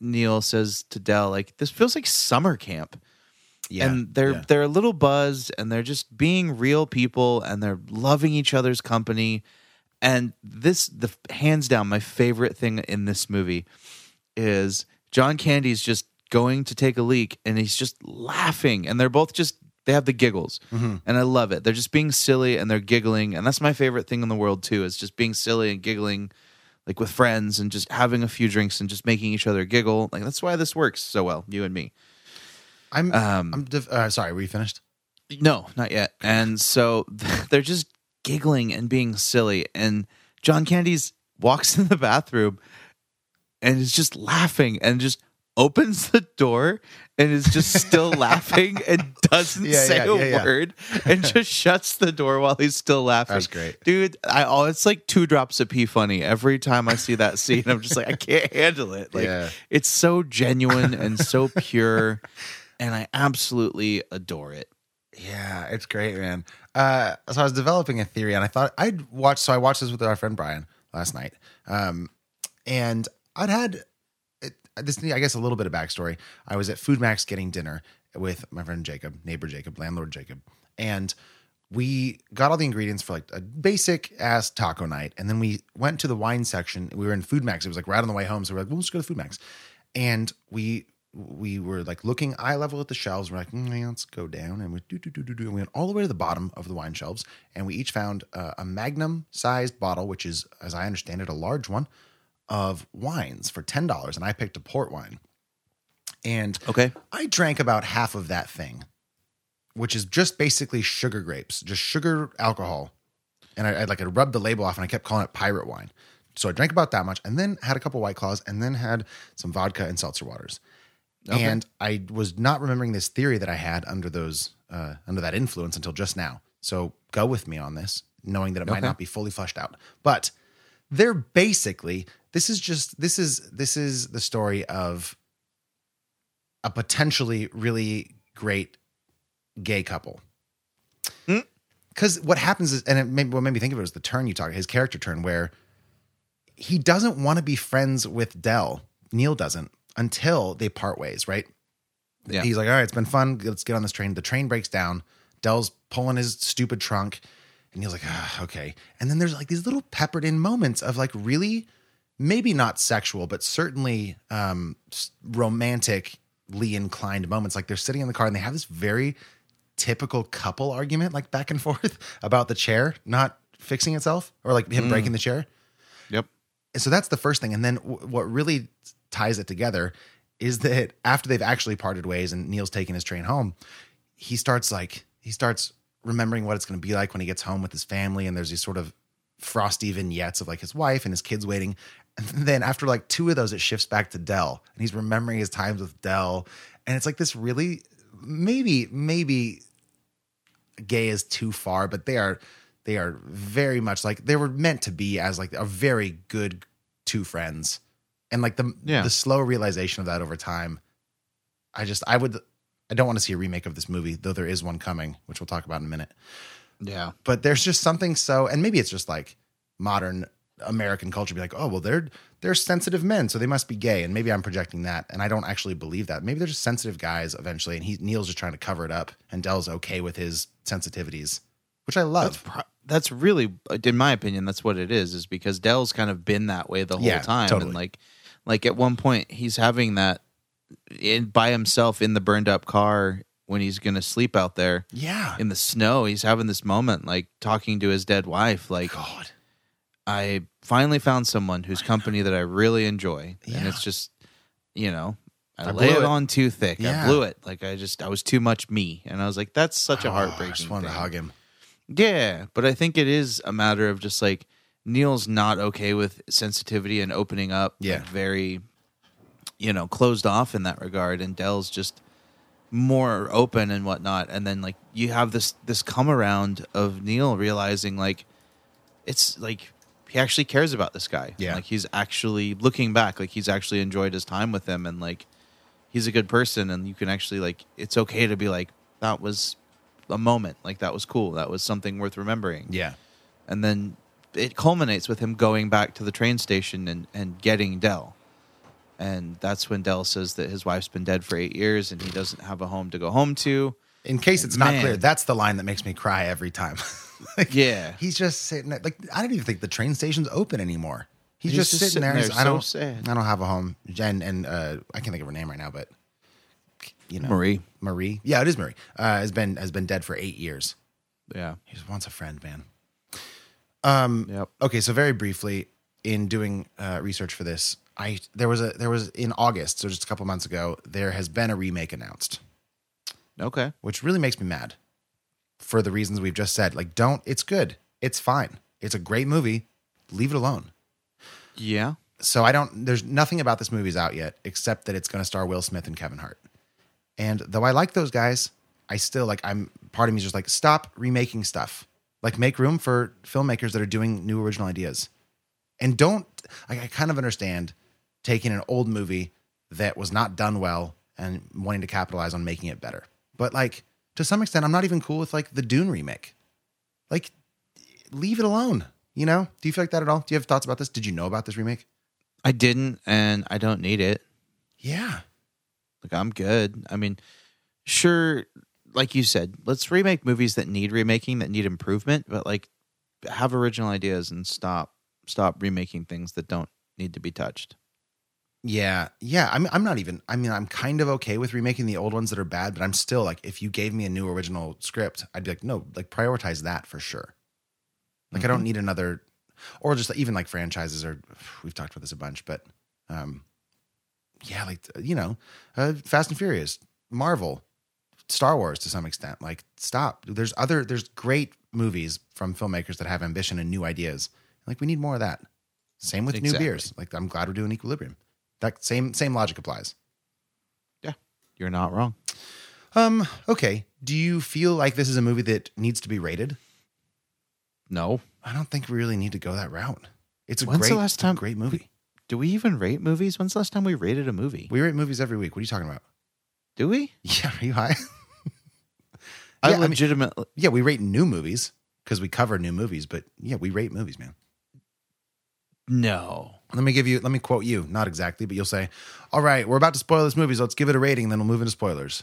Neil says to Del, "Like this feels like summer camp." Yeah. and they're yeah. they're a little buzzed and they're just being real people and they're loving each other's company and this the hands down my favorite thing in this movie is John Candy's just going to take a leak and he's just laughing and they're both just they have the giggles Mm-hmm. and I love it they're just being silly and they're giggling and that's my favorite thing in the world too is just being silly and giggling like with friends and just having a few drinks and just making each other giggle like that's why this works so well you and me I'm. um, I'm. Div- uh, sorry. Were you finished? no, not yet. And so they're just giggling and being silly. And John Candy's walks in the bathroom and is just laughing and just opens the door and is just still laughing and doesn't Yeah, say yeah, a yeah, word and just shuts the door while he's still laughing. That's great. Dude, I oh, it's like two drops of pee funny every time I see that scene. I'm just like, I can't handle it. Like it's so genuine and so pure, and I absolutely adore it. Yeah, it's great, man. Uh, so I was developing a theory, and I thought I'd watch. So I watched this with our friend Brian last night, um, and I'd had this. I guess a little bit of backstory. I was at FoodMaxx getting dinner with my friend Jacob, neighbor Jacob, landlord Jacob, and we got all the ingredients for like a basic ass taco night, and then we went to the wine section. We were in FoodMaxx. It was like right on the way home, so we're like, well, let's go to FoodMaxx, and we we were like looking eye level at the shelves. We're like, mm, let's go down, and we do do do do do. And we went all the way to the bottom of the wine shelves, and we each found uh, a Magnum sized bottle, which is, as I understand it, a large one of wines for ten dollars, and I picked a port wine. And Okay. I drank about half of that thing, which is just basically sugar grapes, just sugar alcohol. and I, I like I rubbed the label off, and I kept calling it pirate wine. So I drank about that much, and then had a couple white claws, and then had some vodka and seltzer waters. And I was not remembering this theory that I had under those uh, under that influence until just now. So go with me on this, knowing that it might not be fully fleshed out. But they're basically this is just this is this is the story of a potentially really great gay couple. Because what happens is, and it made, what made me think of it was the turn you talked, his character turn, where he doesn't want to be friends with Del. Neil doesn't until they part ways, right? Yeah. He's like, all right, it's been fun. Let's get on this train. The train breaks down. Del's pulling his stupid trunk. And Neil's like, ah, okay. And then there's like these little peppered in moments of like really, maybe not sexual, but certainly um, romantically inclined moments. Like they're sitting in the car and they have this very typical couple argument, like back and forth about the chair not fixing itself or like him breaking the chair. Yep. And so that's the first thing. And then w- what really ties it together is that after they've actually parted ways and Neil's taking his train home, he starts like he starts remembering what it's going to be like when he gets home with his family. And there's these sort of frosty vignettes of like his wife and his kids waiting. And then after like two of those, it shifts back to Del, and he's remembering his times with Del. And it's like this really maybe maybe gay is too far, but they are they are very much like they were meant to be as like a very good two friends. And like the Yeah. the slow realization of that over time. I just I would I don't want to see a remake of this movie, though there is one coming, which we'll talk about in a minute. Yeah. But there's just something so and maybe it's just like modern American culture be like, oh well, they're they're sensitive men, so they must be gay. And maybe I'm projecting that, and I don't actually believe that. Maybe they're just sensitive guys eventually, and he Neil's just trying to cover it up, and Del's okay with his sensitivities, which I love. That's pro- that's really, in my opinion, that's what it is. Is because Del's kind of been that way the whole Yeah, time, totally. and like, like at one point he's having that in by himself in the burned up car when he's gonna sleep out there yeah, in the snow. He's having this moment, like talking to his dead wife, like God, I finally found someone whose company that I really enjoy, and it's just, you know. I, I lay it it. on too thick. Yeah. I blew it. Like I just, I was too much me, and I was like, "That's such a Oh, heartbreaking." I just wanted to hug him. Yeah, but I think it is a matter of just like Neil's not okay with sensitivity and opening up. Yeah. like, very, you know, closed off in that regard, and Del's just more open and whatnot. And then like you have this this come around of Neil realizing like it's like he actually cares about this guy. Yeah. like he's actually looking back, like he's actually enjoyed his time with him, and like he's a good person, and you can actually like it's okay to be like that was a moment, like that was cool, that was something worth remembering Yeah, and then it culminates with him going back to the train station and, and getting Del. And that's when Del says that his wife's been dead for eight years and he doesn't have a home to go home to. In case it's not Man. clear, that's the line that makes me cry every time. like, Yeah. he's just sitting there. Like I don't even think the train station's open anymore. He's, He's just, just sitting, sitting there. there, I don't. sad. I don't have a home. Jen and uh, I can't think of her name right now, but you know, Marie. Marie. Yeah, it is Marie. Uh, has been has been dead for eight years. Yeah. He just wants a friend, man. Um. Yep. Okay, so very briefly, in doing uh, research for this, I there was a there was in August, so just a couple months ago, there has been a remake announced, Okay. which really makes me mad for the reasons we've just said. Like, don't. It's good. It's fine. It's a great movie. Leave it alone. Yeah. So I don't. There's nothing about this movie's out yet except that it's going to star Will Smith and Kevin Hart. And though I like those guys, I still like. I'm part of me is just like stop remaking stuff. Like make room for filmmakers that are doing new original ideas, and don't. Like, I kind of understand taking an old movie that was not done well and wanting to capitalize on making it better. But like to some extent, I'm not even cool with like the Dune remake. Like, leave it alone. You know? Do you feel like that at all? Do you have thoughts about this? Did you know about this remake? I didn't and I don't need it. Yeah. Like I'm good. I mean, sure, like you said, let's remake movies that need remaking, that need improvement, but like have original ideas and stop stop remaking things that don't need to be touched. Yeah. Yeah. I'm I'm not even I mean, I'm kind of okay with remaking the old ones that are bad, but I'm still like, if you gave me a new original script, I'd be like, no, like prioritize that for sure. Like I don't need another or just even like franchises or we've talked about this a bunch, but um yeah, like you know, uh, Fast and Furious, Marvel, Star Wars to some extent. Like, stop. There's other, there's great movies from filmmakers that have ambition and new ideas. Like, we need more of that. Same with new beers. Like, I'm glad we're doing Equilibrium. That same same logic applies. Yeah, you're not wrong. Um. Okay. Do you feel like this is a movie that needs to be rated? No. I don't think we really need to go that route. It's a When's the great, last time- great movie. Do we even rate movies? When's the last time we rated a movie? We rate movies every week. What are you talking about? Do we? Yeah. Are you high? I Yeah, I mean- legitimately. yeah. We rate new movies because we cover new movies. But yeah, we rate movies, man. no. Let me give you. Let me quote you. Not exactly, but you'll say, "All right, we're about to spoil this movie, so let's give it a rating, then we'll move into spoilers."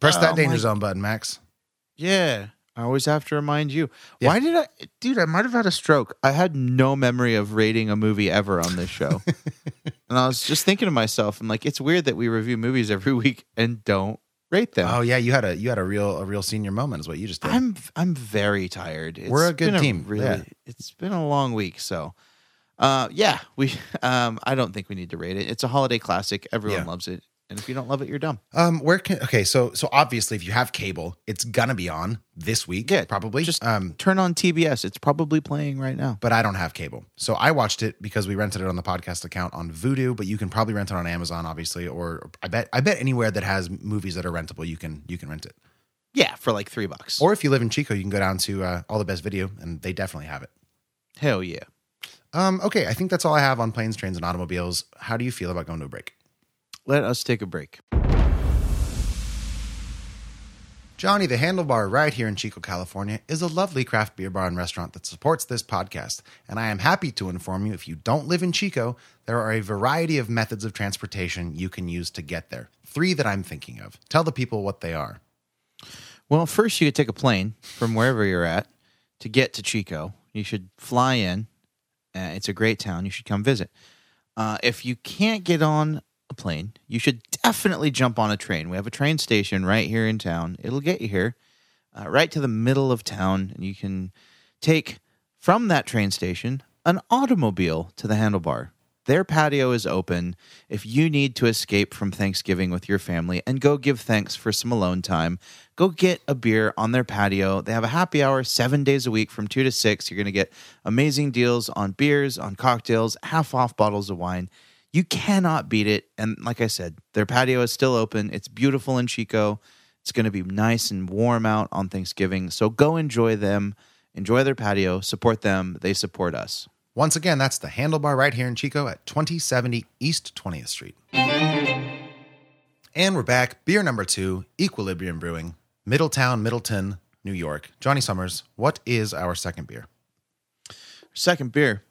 Press Oh that danger my- zone button, Max. Yeah. I always have to remind you. Yeah. Why did I, dude? I might have had a stroke. I had no memory of rating a movie ever on this show. and I was just thinking to myself, I'm like, it's weird that we review movies every week and don't rate them. Oh yeah, you had a you had a real a real senior moment, is what you just did. I'm I'm very tired. It's We're a good team. really, Yeah. it's been a long week, so uh, yeah, we. Um, I don't think we need to rate it. It's a holiday classic. Everyone Yeah. loves it, and if you don't love it, you're dumb. Um, where can okay? So so obviously, if you have cable, it's gonna be on this week. Yeah, probably. just- um, Turn on TBS. It's probably playing right now. but I don't have cable, so I watched it because we rented it on the podcast account on Vudu. But you can probably rent it on Amazon, obviously, or I bet I bet anywhere that has movies that are rentable, you can you can rent it. Yeah, for like three bucks. Or if you live in Chico, you can go down to uh, All the Best Video, and they definitely have it. hell yeah. Um, okay, I think that's all I have on planes, trains, and automobiles. How do you feel about going to a break? Let us take a break. Johnny the Handlebar, right here in Chico, California, is a lovely craft beer bar and restaurant that supports this podcast. And I am happy to inform you if you don't live in Chico, there are a variety of methods of transportation you can use to get there. Three that I'm thinking of. Tell the people what they are. Well, first you could take a plane from wherever you're at to get to Chico. You should fly in. Uh, it's a great town. You should come visit. Uh, if you can't get on a plane, you should definitely jump on a train. We have a train station right here in town. It'll get you here, uh, right to the middle of town, and you can take from that train station an automobile to the handlebar. Their patio is open if you need to escape from Thanksgiving with your family and go give thanks for some alone time. Go get a beer on their patio. They have a happy hour seven days a week from two to six. You're going to get amazing deals on beers, on cocktails, half off bottles of wine. You cannot beat it. And like I said, their patio is still open. It's beautiful in Chico. It's going to be nice and warm out on Thanksgiving. So go enjoy them, enjoy their patio, support them. They support us. Once again, that's the Handlebar right here in Chico at 2070 East 20th Street. And we're back. Beer number two, Equilibrium Brewing, Middletown, Middleton, New York. Johnny Summers, what is our second beer? Second beer.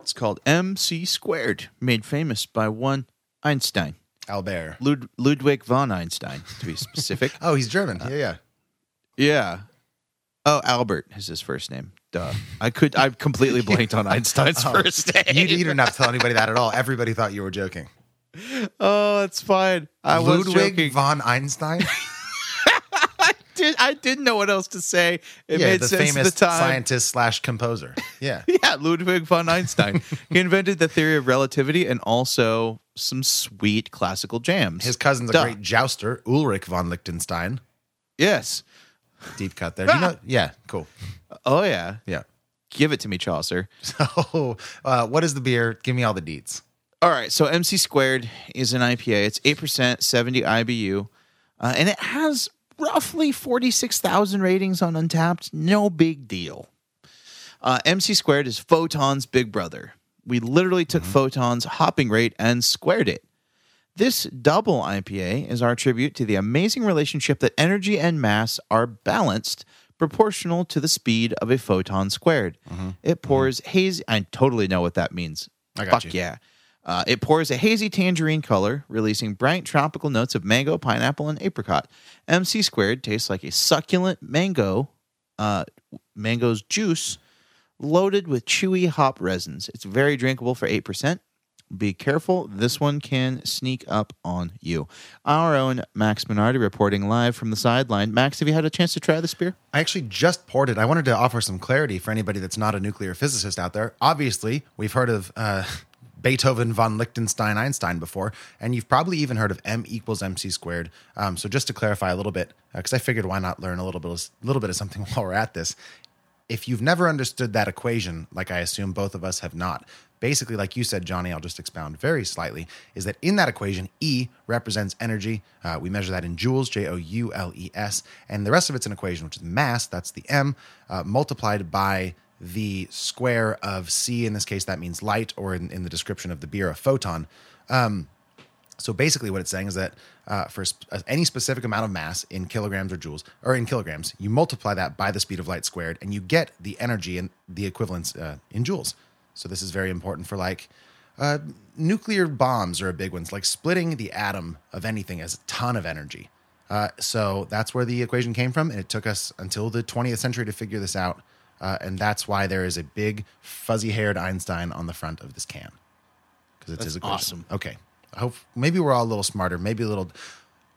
It's called MC Squared, made famous by one Einstein, Albert. Lud- Ludwig von Einstein, to be specific. Oh, he's German. Uh, yeah, yeah. yeah. Oh, Albert is his first name. Duh. I could. I completely blanked on Einstein's uh-huh. first name. You, have to tell anybody that at all. Everybody thought you were joking. oh, it's fine. I was Ludwig joking. von Einstein? Did, I didn't know what else to say. It yeah, made the sense famous the time. scientist slash composer. Yeah. Yeah, Ludwig von Einstein. he invented the theory of relativity and also some sweet classical jams. His cousin's a great jouster, Ulrich von Liechtenstein. Yes. Deep cut there. You know? Yeah, cool. Oh yeah. Yeah. Give it to me, Chaucer. So, uh, what is the beer? Give me all the deets. All right, so MC squared is an IPA. It's eight percent, seventy IBU, uh, and it has roughly forty six thousand ratings on Untappd. No big deal. Uh, MC squared is Photon's big brother. We literally took Photon's hopping rate and squared it. This double IPA is our tribute to the amazing relationship that energy and mass are balanced proportional to the speed of a photon squared. It pours hazy. I totally know what that means. I got Fuck you. yeah. Uh, it pours a hazy tangerine color, releasing bright tropical notes of mango, pineapple, and apricot. MC squared tastes like a succulent mango, uh, mango's juice, loaded with chewy hop resins. It's very drinkable for 8%. Be careful, this one can sneak up on you. Our own Max Minardi reporting live from the sideline. Max, have you had a chance to try this beer? I actually just poured it. I wanted to offer some clarity for anybody that's not a nuclear physicist out there. Obviously, we've heard of uh, Beethoven von Liechtenstein Einstein before, and you've probably even heard of m equals mc squared. Um, so just to clarify a little bit, because I figured why not learn a little bit, little bit of something while we're at this. If you've never understood that equation, like I assume both of us have not, basically, like you said, Johnny, I'll just expound very slightly, is that in that equation, E represents energy. Uh, we measure that in joules, J O U L E S, and the rest of it's an equation, which is mass, that's the M, uh, multiplied by the square of C. In this case, that means light, or in, in the description of the beer, a photon. Um, so basically, what it's saying is that uh, for sp- uh, any specific amount of mass in kilograms or joules, or in kilograms, you multiply that by the speed of light squared, and you get the energy and the equivalents uh, in joules. So this is very important for like uh, nuclear bombs are a big one. It's like splitting the atom of anything has a ton of energy. Uh, so that's where the equation came from, and it took us until the 20th century to figure this out. Uh, and that's why there is a big fuzzy-haired Einstein on the front of this can because it's his equation. awesome. Okay, hope maybe we're all a little smarter. Maybe a little.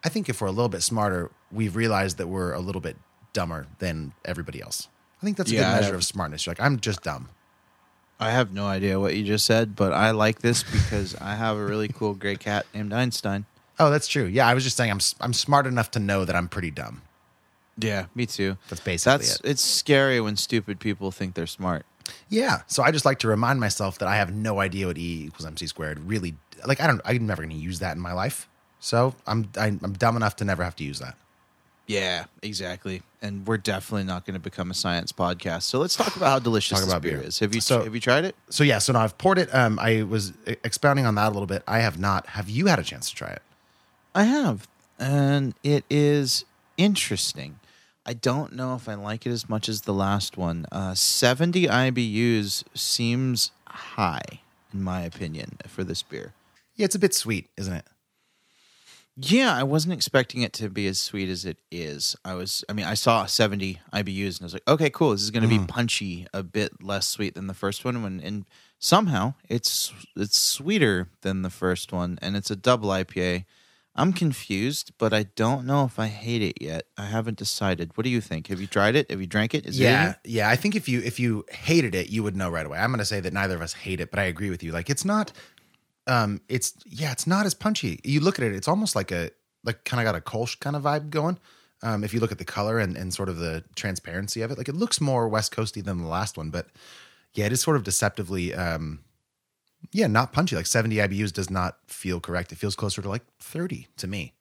I think if we're a little bit smarter, we've realized that we're a little bit dumber than everybody else. I think that's a Yeah, good measure of smartness. You're like, I'm just dumb. I have no idea what you just said, but I like this because I have a really cool gray cat named Einstein. Oh, that's true. Yeah, I was just saying I'm I'm smart enough to know that I'm pretty dumb. Yeah, me too. That's basically That's it. it's scary when stupid people think they're smart. Yeah. So I just like to remind myself that I have no idea what E equals MC squared really like I don't I'm never going to use that in my life. So I'm I, I'm dumb enough to never have to use that. Yeah, exactly. And we're definitely not going to become a science podcast. So let's talk about how delicious Talk this about beer, beer. is. Have you So- have you tried it? So yeah, so now I've poured it. Um, I was expounding on that a little bit. I have not. Have you had a chance to try it? I have, and it is interesting. I don't know if I like it as much as the last one. Uh, 70 IBUs seems high, in my opinion, for this beer. Yeah, it's a bit sweet, isn't it? Yeah, I wasn't expecting it to be as sweet as it is. I was, I mean, I saw 70 IBUs and I was like, okay, cool. This is going to be mm. punchy, a bit less sweet than the first one. When and somehow it's it's sweeter than the first one, and it's a double IPA. I'm confused, but I don't know if I hate it yet. I haven't decided. What do you think? Have you tried it? Have you drank it? Is it yeah, you? yeah. I think if you if you hated it, you would know right away. I'm going to say that neither of us hate it, but I agree with you. Like it's not. Um, it's yeah, it's not as punchy. You look at it, it's almost like a like kind of got a Kolsch kind of vibe going. Um, if you look at the color and and sort of the transparency of it, like it looks more West Coasty than the last one, but yeah, it is sort of deceptively. Um, yeah, not punchy. Like 70 IBUs does not feel correct. It feels closer to like 30 to me.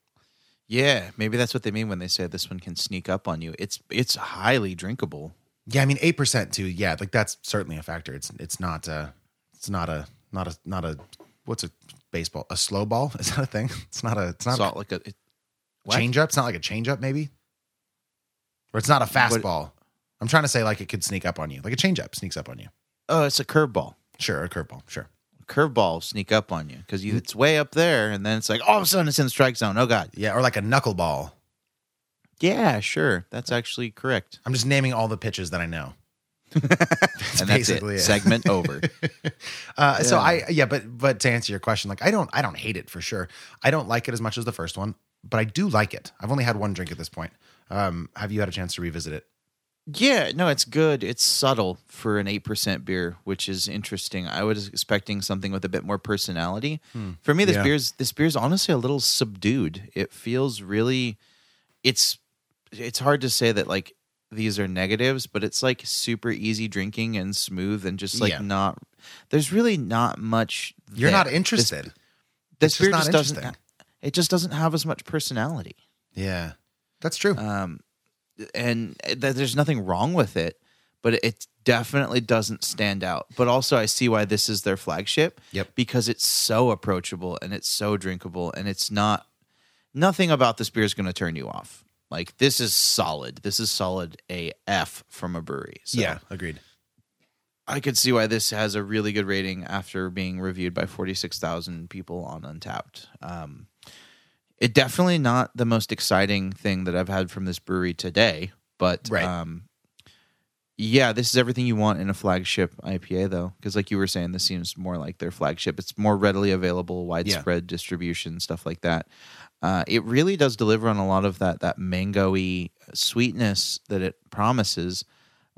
Yeah, maybe that's what they mean when they say this one can sneak up on you. It's it's highly drinkable. Yeah, I mean eight percent too. Yeah, like that's certainly a factor. It's it's not uh it's not a not a not a what's a baseball a slow ball is that a thing? It's not a it's not Salt like a it, a change up. It's not like a change up maybe, or it's not a fastball. I'm trying to say like it could sneak up on you, like a change up sneaks up on you. Oh, it's a curveball. Sure, a curveball. Sure. curveball sneak up on you because you it's way up there, and then it's like all of a sudden it's in the strike zone. Oh god, Yeah, or like a knuckleball. yeah, sure, that's actually correct. I'm just naming all the pitches that I know. and that's basically it. it. Segment over. Uh, So I yeah, but but to answer your question, like I don't I don't hate it for sure. I don't like it as much as the first one, but I do like it. I've only had one drink at this point. Um, have you had a chance to revisit it? yeah, no, it's good. It's subtle for an eight percent beer, which is interesting. I was expecting something with a bit more personality. For me, this Yeah. beer's this beer's honestly a little subdued. It feels really. It's it's hard to say that like these are negatives, but it's like super easy drinking and smooth and just like Yeah. not. There's really not much. You're there. not interested. This, just beer not just doesn't. It just doesn't have as much personality, yeah, that's true. um, and th- there's nothing wrong with it, but it definitely doesn't stand out. But also, I see why this is their flagship. Yep. because it's so approachable and it's so drinkable, and it's not. Nothing about this beer is going to turn you off. Like this is solid. This is solid AF from a brewery. So yeah, agreed. I could see why this has a really good rating after being reviewed by 46,000 people on Untappd. Um, it definitely not the most exciting thing that I've had from this brewery today, but Right. um, yeah, this is everything you want in a flagship IPA, though, because like you were saying, this seems more like their flagship. It's more readily available, widespread distribution, stuff like that. Uh, it really does deliver on a lot of that that mangoey sweetness that it promises,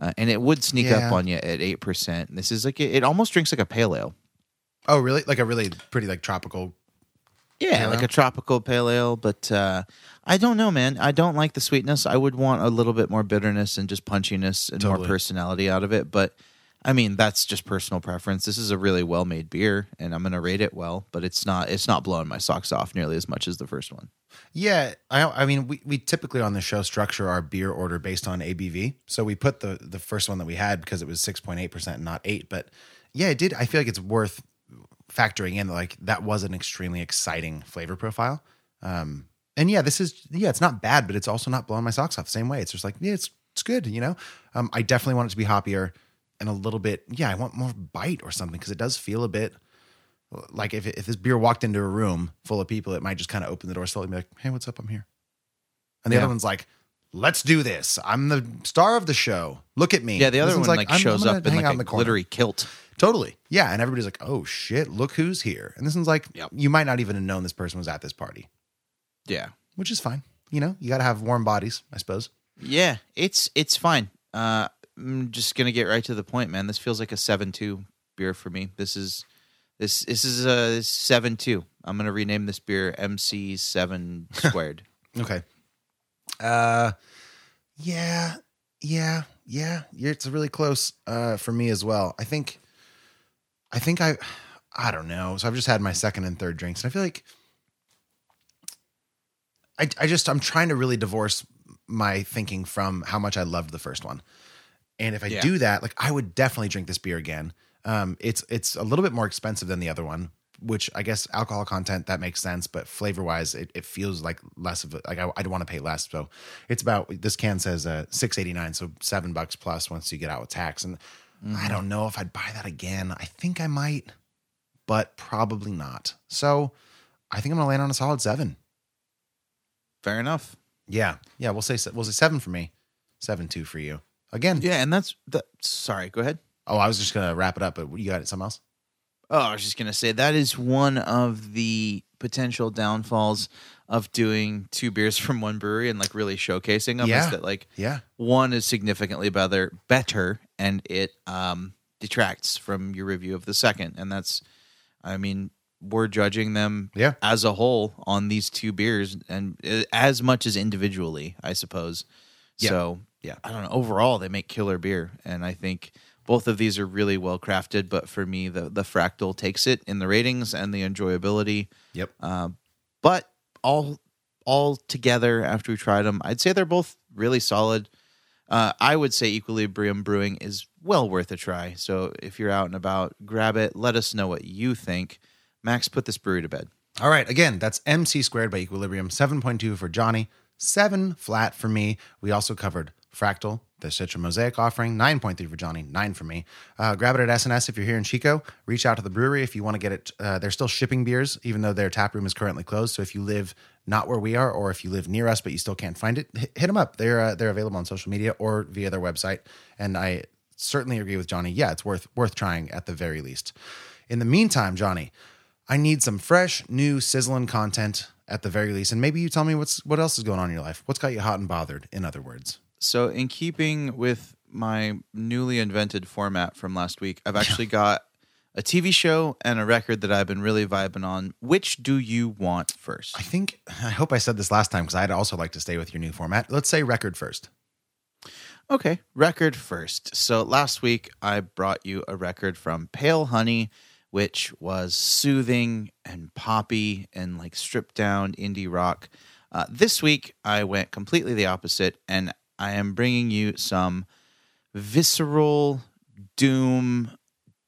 uh, and it would sneak Yeah. up on you at eight percent. This is like it, it almost drinks like a pale ale. Oh, really? Like a really pretty like tropical. Yeah, like a tropical pale ale, but uh, I don't know, man. I don't like the sweetness. I would want a little bit more bitterness and just punchiness and more personality out of it. But I mean, that's just personal preference. This is a really well made beer, and I'm gonna rate it well. But it's not it's not blowing my socks off nearly as much as the first one. Yeah, I, I mean, we, we typically on the show structure our beer order based on ABV. So we put the the first one that we had because it was six point eight percent, not eight. But yeah, it did. I feel like it's worth factoring in. Like that was an extremely exciting flavor profile. Um, and yeah, this is yeah, it's not bad, but it's also not blowing my socks off same way. It's just like yeah, it's it's good. You know, um, I definitely want it to be hoppier and a little bit. Yeah, I want more bite or something because it does feel a bit like if if this beer walked into a room full of people, it might just kind of open the door slowly and be like, "Hey, what's up? I'm here." And the Yeah. other one's like, "Let's do this. I'm the star of the show. Look at me." Yeah, the other one like, "I'm- I'm shows up in like a glittery kilt. Totally. Yeah, and everybody's like, "Oh shit, look who's here." And this one's like, Yep. you might not even have known this person was at this party, Yeah, which is fine. You know, you got to have warm bodies, I suppose. yeah, it's it's fine. Uh, I'm just gonna get right to the point, man. This feels like a seven two beer for me. This is this this is a seven two. I'm gonna rename this beer MC seven squared. Okay. Uh yeah, yeah, yeah. It's really close uh for me as well. I think I think I I don't know. So I've just had my second and third drinks and I feel like I I just I'm trying to really divorce my thinking from how much I loved the first one. And if I Yeah. do that, like I would definitely drink this beer again. Um it's it's a little bit more expensive than the other one, which I guess alcohol content that makes sense, but flavor wise, it, it feels like less of a like I, I'd want to pay less. So it's about this can says uh six eighty nine, so seven bucks plus once you get out with tax. And I don't know if I'd buy that again. I think I might, but probably not. So I think I'm gonna land on a solid seven. Fair enough. Yeah, yeah. We'll say we'll say seven for me, seven two for you. Again, Yeah, and that's the. Sorry, go ahead. Oh, I was just gonna wrap it up, but you got it. Something else? Oh, I was just gonna say that is one of the potential downfalls of doing two beers from one brewery and like really showcasing them. Yeah. Is that like Yeah, one is significantly better, better, and it um, detracts from your review of the second, and that's, I mean, we're judging them Yeah. as a whole on these two beers, and uh, as much as individually, I suppose. Yeah. So Yeah. I don't know. Overall, they make killer beer, and I think both of these are really well crafted. But for me, the the fractal takes it in the ratings and the enjoyability. Yep. Uh, but all all together after we tried them, I'd say they're both really solid. Uh, I would say Equilibrium Brewing is well worth a try. So if you're out and about, grab it. Let us know what you think. Max, put this brewery to bed. All right. Again, that's MC squared by Equilibrium. 7.2 for Johnny, 7 flat for me. We also covered Fractal, the Citra Mosaic offering, 9.3 for Johnny, 9 for me. Uh, grab it at S&S if you're here in Chico. Reach out to the brewery if you want to get it. Uh, they're still shipping beers, even though their tap room is currently closed. So if you live not where we are, or if you live near us but you still can't find it, hit, them up. They're uh, they're available on social media or via their website. And I certainly agree with Johnny. Yeah, it's worth worth trying at the very least. In the meantime, Johnny, I need some fresh, new, sizzling content at the very least. And maybe you tell me what's what else is going on in your life. What's got you hot and bothered, in other words. So, in keeping with my newly invented format from last week, I've actually got a TV show and a record that I've been really vibing on. Which do you want first? I think I hope I said this last time because I'd also like to stay with your new format. Let's say record first. Okay, record first. So last week I brought you a record from Pale Honey, which was soothing and poppy and like stripped down indie rock. Uh, this week I went completely the opposite, and I am bringing you some visceral doom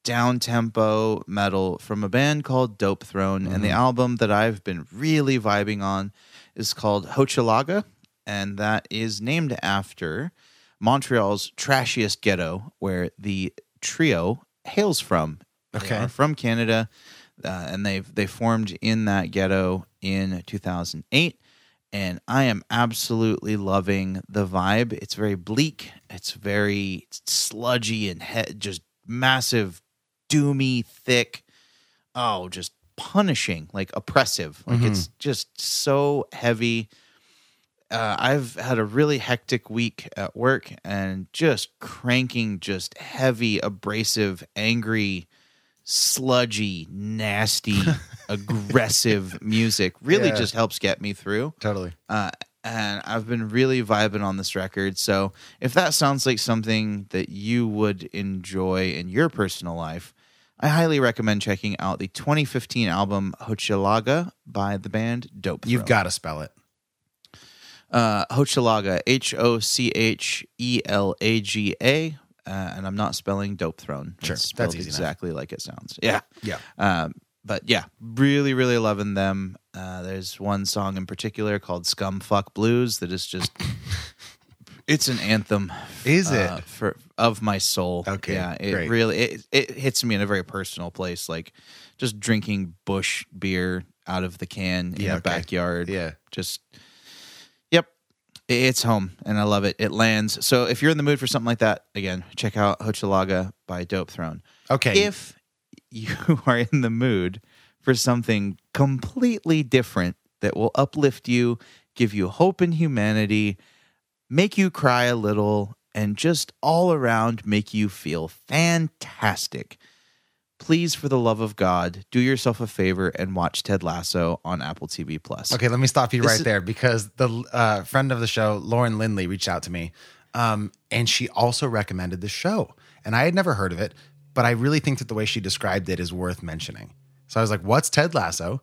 down tempo metal from a band called Dopethrone. And the album that I've been really vibing on is called Hochelaga. And that is named after Montreal's trashiest ghetto, where the trio hails from. They Okay. from Canada, uh, and they've they formed in that ghetto in 2008. And I am absolutely loving the vibe. It's very bleak. It's very sludgy and he- just massive, doomy, thick. Oh, just punishing, like oppressive. Like it's just so heavy uh, I've had a really hectic week at work and just cranking just heavy, abrasive, angry sludgy, nasty, aggressive music really Yeah. just helps get me through. Totally. Uh, and I've been really vibing on this record. So if that sounds like something that you would enjoy in your personal life, I highly recommend checking out the 2015 album Hochelaga by the band Dope. You've got to spell it. uh, Hochelaga, H O C H E L A G A, uh, and I'm not spelling Dopethrone. Sure, It's that's easy enough. exactly like it sounds. Yeah, Yeah. um, but yeah, really, really loving them. Uh, there's one song in particular called "Scumfuck Blues" that is just. It's an anthem. Is it? uh, for of my soul? Okay, yeah. It great. really it, it hits me in a very personal place, like just drinking Busch beer out of the can in Yeah, a okay. backyard. Yeah. just. It's home and I love it. It lands. So if you're in the mood for something like that, again, check out Hochelaga by Dopethrone. Okay. If you are in the mood for something completely different that will uplift you, give you hope in humanity, make you cry a little, and just all around make you feel fantastic. Please, for the love of God, do yourself a favor and watch Ted Lasso on Apple TV Plus. Okay, let me stop you This right is- there because the uh, friend of the show, Lauren Lindley, reached out to me, um, and she also recommended the show, and I had never heard of it, but I really think that the way she described it is worth mentioning. So I was like, "What's Ted Lasso?"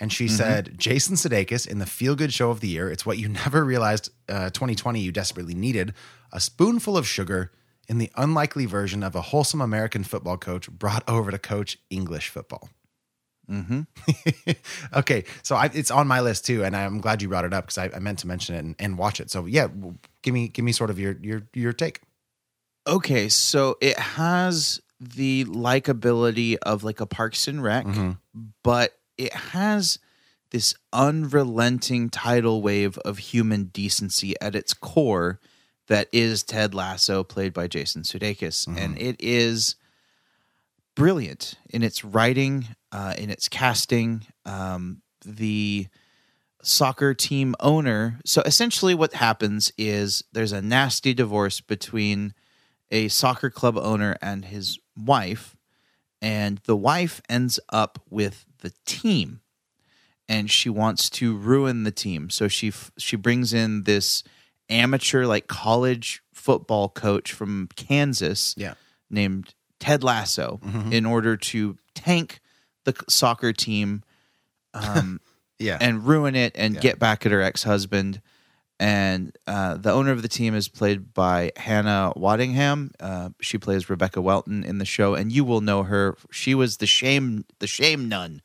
And she said, "Jason Sudeikis in the feel good show of the year. It's what you never realized uh, 2020 you desperately needed: a spoonful of sugar." In the unlikely version of a wholesome American football coach brought over to coach English football. Mm-hmm. Okay, so I, it's on my list too, and I'm glad you brought it up because I, I meant to mention it and, and watch it. So yeah, give me give me sort of your your your take. Okay, so it has the likability of like a Parks and Rec, but it has this unrelenting tidal wave of human decency at its core that is Ted Lasso, played by Jason Sudeikis, and it is brilliant in its writing, uh, in its casting. Um, the soccer team owner. So essentially, what happens is there's a nasty divorce between a soccer club owner and his wife, and the wife ends up with the team, and she wants to ruin the team. So she f- she brings in this amateur like college football coach from Kansas Yeah. named Ted Lasso in order to tank the soccer team um, Yeah, and ruin it and Yeah. get back at her ex husband. And uh, the owner of the team is played by Hannah Waddingham. Uh, she plays Rebecca Welton in the show, and you will know her. She was the shame the shame nun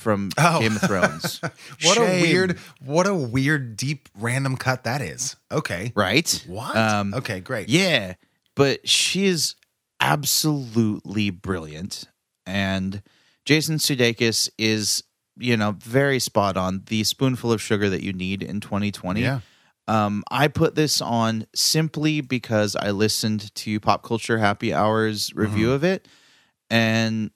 from Oh. Game of Thrones. what a weird what a weird deep random cut that is. Okay, right? what? Um, okay, great. Yeah, but she is absolutely brilliant, and Jason Sudeikis is you know very spot on. The spoonful of sugar that you need in 2020. Yeah. Um, I put this on simply because I listened to Pop Culture Happy Hour's review Mm-hmm. of it, and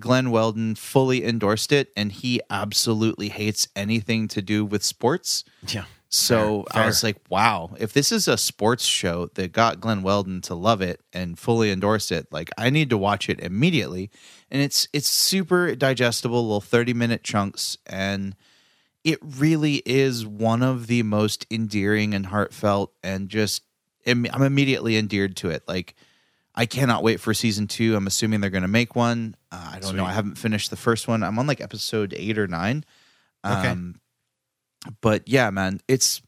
Glenn Weldon fully endorsed it, and he absolutely hates anything to do with sports. Yeah. So Fair, I was like, wow, if this is a sports show that got Glenn Weldon to love it and fully endorse it, like I need to watch it immediately. And it's it's super digestible, little 30 minute chunks, and it really is one of the most endearing and heartfelt and just I'm immediately endeared to it. Like I cannot wait for season two. I'm assuming they're going to make one. Uh, I don't know. I haven't finished the first one. I'm on like episode eight or nine. Okay. Um, but yeah, man, it's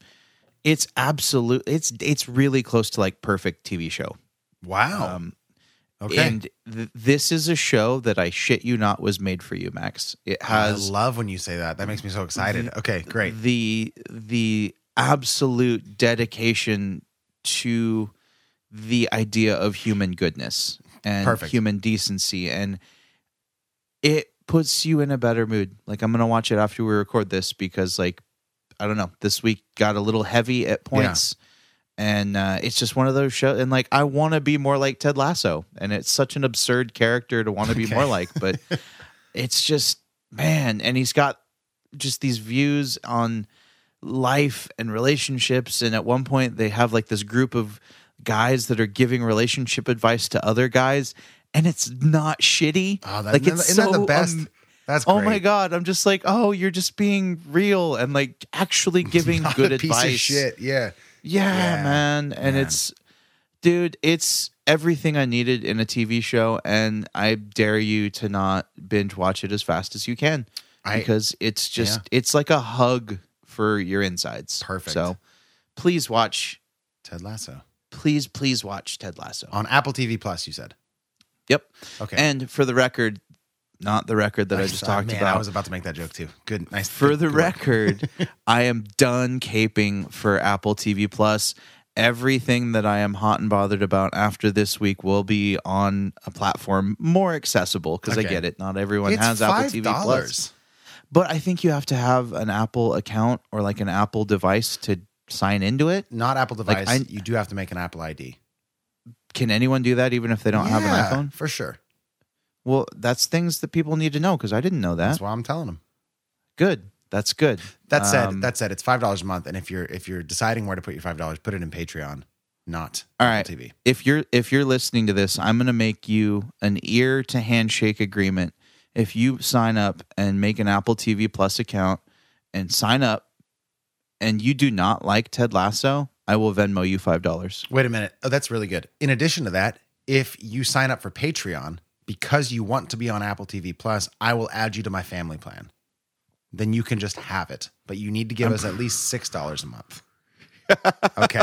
it's absolute. It's it's really close to like perfect TV show. Wow. Um, okay. And th- this is a show that I shit you not was made for you, Max. It I has love when you say that. That makes me so excited. Okay, great. the the absolute dedication to the idea of human goodness and Perfect. human decency and it puts you in a better mood like i'm gonna watch it after we record this because like i don't know this week got a little heavy at points and uh, it's just one of those shows and like i want to be more like ted lasso and it's such an absurd character to want to be Okay. more like but it's just man and he's got just these views on life and relationships and at one point they have like this group of guys that are giving relationship advice to other guys and it's not shitty. Oh, that, like it's so the best? um, That's Oh my god! I'm just like, oh, you're just being real and like actually giving good advice. of shit. Yeah. Yeah, Yeah, man. And man. it's, dude, it's everything I needed in a TV show. And I dare you to not binge watch it as fast as you can I- because it's just, it's like a hug for your insides. Perfect. So please watch, Ted Lasso please, please watch Ted Lasso. on Apple TV Plus. You said. Yep. Okay. And for the record, not the record that I just uh, talked man, about. I was about to make that joke too. Good. Nice. for good- the good record, I am done caping for Apple TV Plus. Everything that I am hot and bothered about after this week will be on a platform more accessible because I get it. Not everyone It's has Apple TV. Plus. But I think you have to have an Apple account or like an Apple device to sign into it. Not Apple Like, device. I- you do have to make an Apple ID. Can anyone do that even if they don't have an Yeah, iPhone? for sure. Well, that's things that people need to know because I didn't know that. That's why I'm telling them. Good. That's good. That said, Um, that said, it's five dollars a month, and if you're if you're deciding where to put your five dollars, put it in Patreon, not All Apple. TV. If you're if you're listening to this, I'm going to make you an ear to handshake agreement. If you sign up and make an Apple TV Plus account and sign up, and you do not like Ted Lasso, I will Venmo you five dollars. Wait a minute. Oh, that's really good. In addition to that, if you sign up for Patreon because you want to be on Apple TV Plus, I will add you to my family plan. Then you can just have it, but you need to give us at least six dollars a month. okay.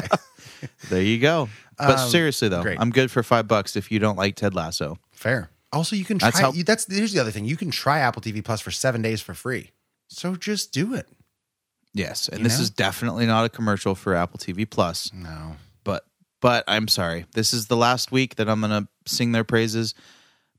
There you go. But Um, seriously though, great. I'm good for five bucks if you don't like Ted Lasso. Fair. Also, you can try. That's how- you, that's here's the other thing. You can try Apple TV Plus for seven days for free. So just do it. Yes, and You this know? is definitely not a commercial for Apple TV Plus. No. but but I'm sorry. This is the last week that I'm gonna sing their praises.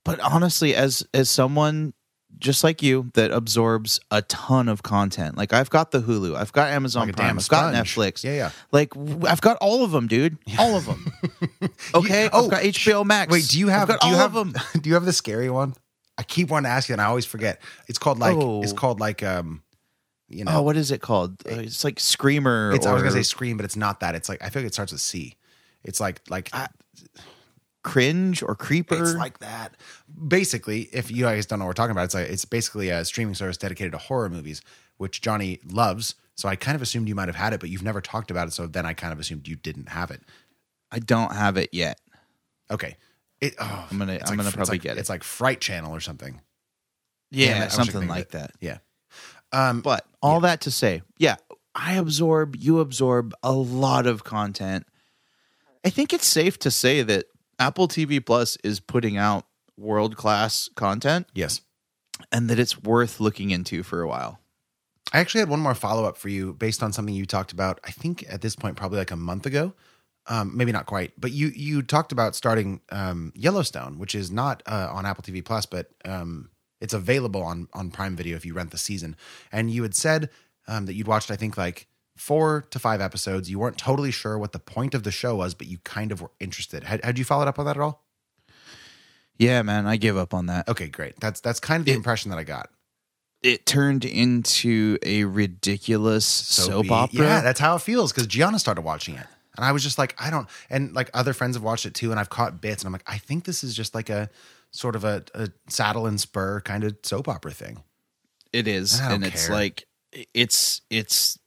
But honestly, as as someone just like you that absorbs a ton of content, like I've got the Hulu, I've got Amazon Like Prime, I've got. Netflix, Yeah, yeah. like w- I've got all of them, dude, all of them. Okay, oh, I've got HBO Max. Wait, do you have? Do you have, of them? Do you have the scary one? I keep wanting to ask you, and I always forget. It's called like. Oh. It's called like. Um, you know. Oh, what is it called? Uh, It's like Screamer. It's, I was gonna say scream, but it's not that. It's like I feel like it starts with C. It's like like Cringe or Creeper. it's like that. Basically, if you guys don't know what we're talking about, it's like it's basically a streaming service dedicated to horror movies, which Johnny loves. So I kind of assumed you might have had it, but you've never talked about it. So then I kind of assumed you didn't have it. I don't have it yet. Okay. It, oh, I'm gonna- I'm gonna probably like- get it. It's like Fright Channel or something. Yeah, it, I I could something like it. that. Yeah. Um, But all that to say, yeah, I absorb, you absorb a lot of content. I think it's safe to say that Apple TV Plus is putting out world class content yes. and that it's worth looking into for a while. I actually had one more follow up for you based on something you talked about. I think at this point, probably like a month ago, um, maybe not quite, but you you talked about starting um, Yellowstone, which is not uh, on Apple TV Plus, but um, it's available on on Prime Video if you rent the season. And you had said um, that you'd watched, I think, like four to five episodes. You weren't totally sure what the point of the show was, but you kind of were interested. Had, had you followed up on that at all? Yeah, man, I give up on that. Okay, great. That's that's kind of the It- impression that I got. It turned into a ridiculous soap opera. Yeah, that's how it feels because Gianna started watching it. And I was just like, I don't, and like other friends have watched it too, and I've caught bits, and I'm like, I think this is just like a sort of a, a saddle and spur kind of soap opera thing. It is, and it's like it's it's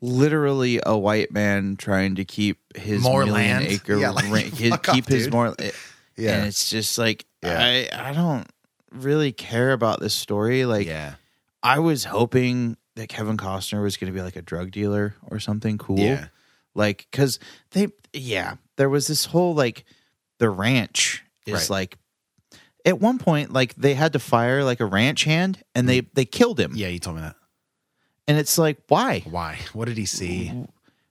literally a white man trying to keep his More million land? acre Yeah, like, ra- he- fuck keep off, his dude. more. Yeah. and it's just like Yeah. I I don't really care about this story. Like yeah, I was hoping that Kevin Costner was going to be like a drug dealer or something cool. Yeah. Like cuz they yeah, there was this whole like the ranch is Right. like at one point like they had to fire like a ranch hand and they they killed him. Mm. yeah. You told me that. And it's like why? Why? What did he see?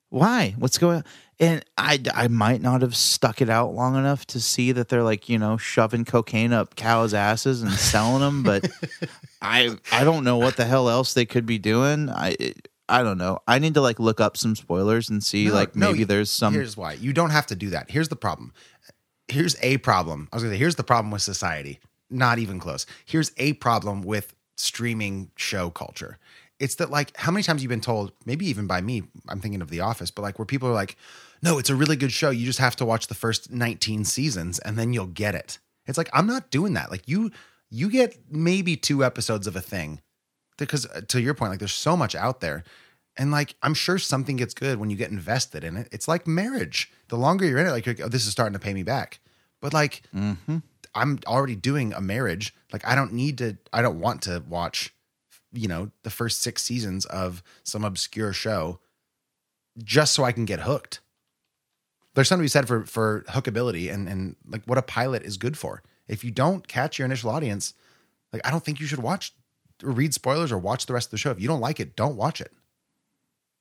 Why? What's going on? And I, I might not have stuck it out long enough to see that they're like, you know, shoving cocaine up cows' asses and selling them, but I I don't know what the hell else they could be doing. I I don't know. I need to like look up some spoilers and see No, like maybe you- there's some Here's why. You don't have to do that. Here's the problem. Here's a problem. I was gonna say, here's the problem with society. Not even close. Here's a problem with streaming show culture. It's that like how many times you've been told, maybe even by me, I'm thinking of The Office, but like where people are like, no, it's a really good show. You just have to watch the first 19 seasons and then you'll get it. It's like I'm not doing that. Like you you get maybe two episodes of a thing because uh, to your point like there's so much out there and like i'm sure something gets good when you get invested in it. It's like marriage. The longer you're in it like you're, oh, this is starting to pay me back. But like mm-hmm. i'm already doing a marriage. Like i don't need to i don't want to watch you know the first six seasons of some obscure show just so i can get hooked. There's something to be said for for hookability and and like what a pilot is good for. If you don't catch your initial audience like i don't think you should watch or read spoilers or watch the rest of the show. If you don't like it don't watch it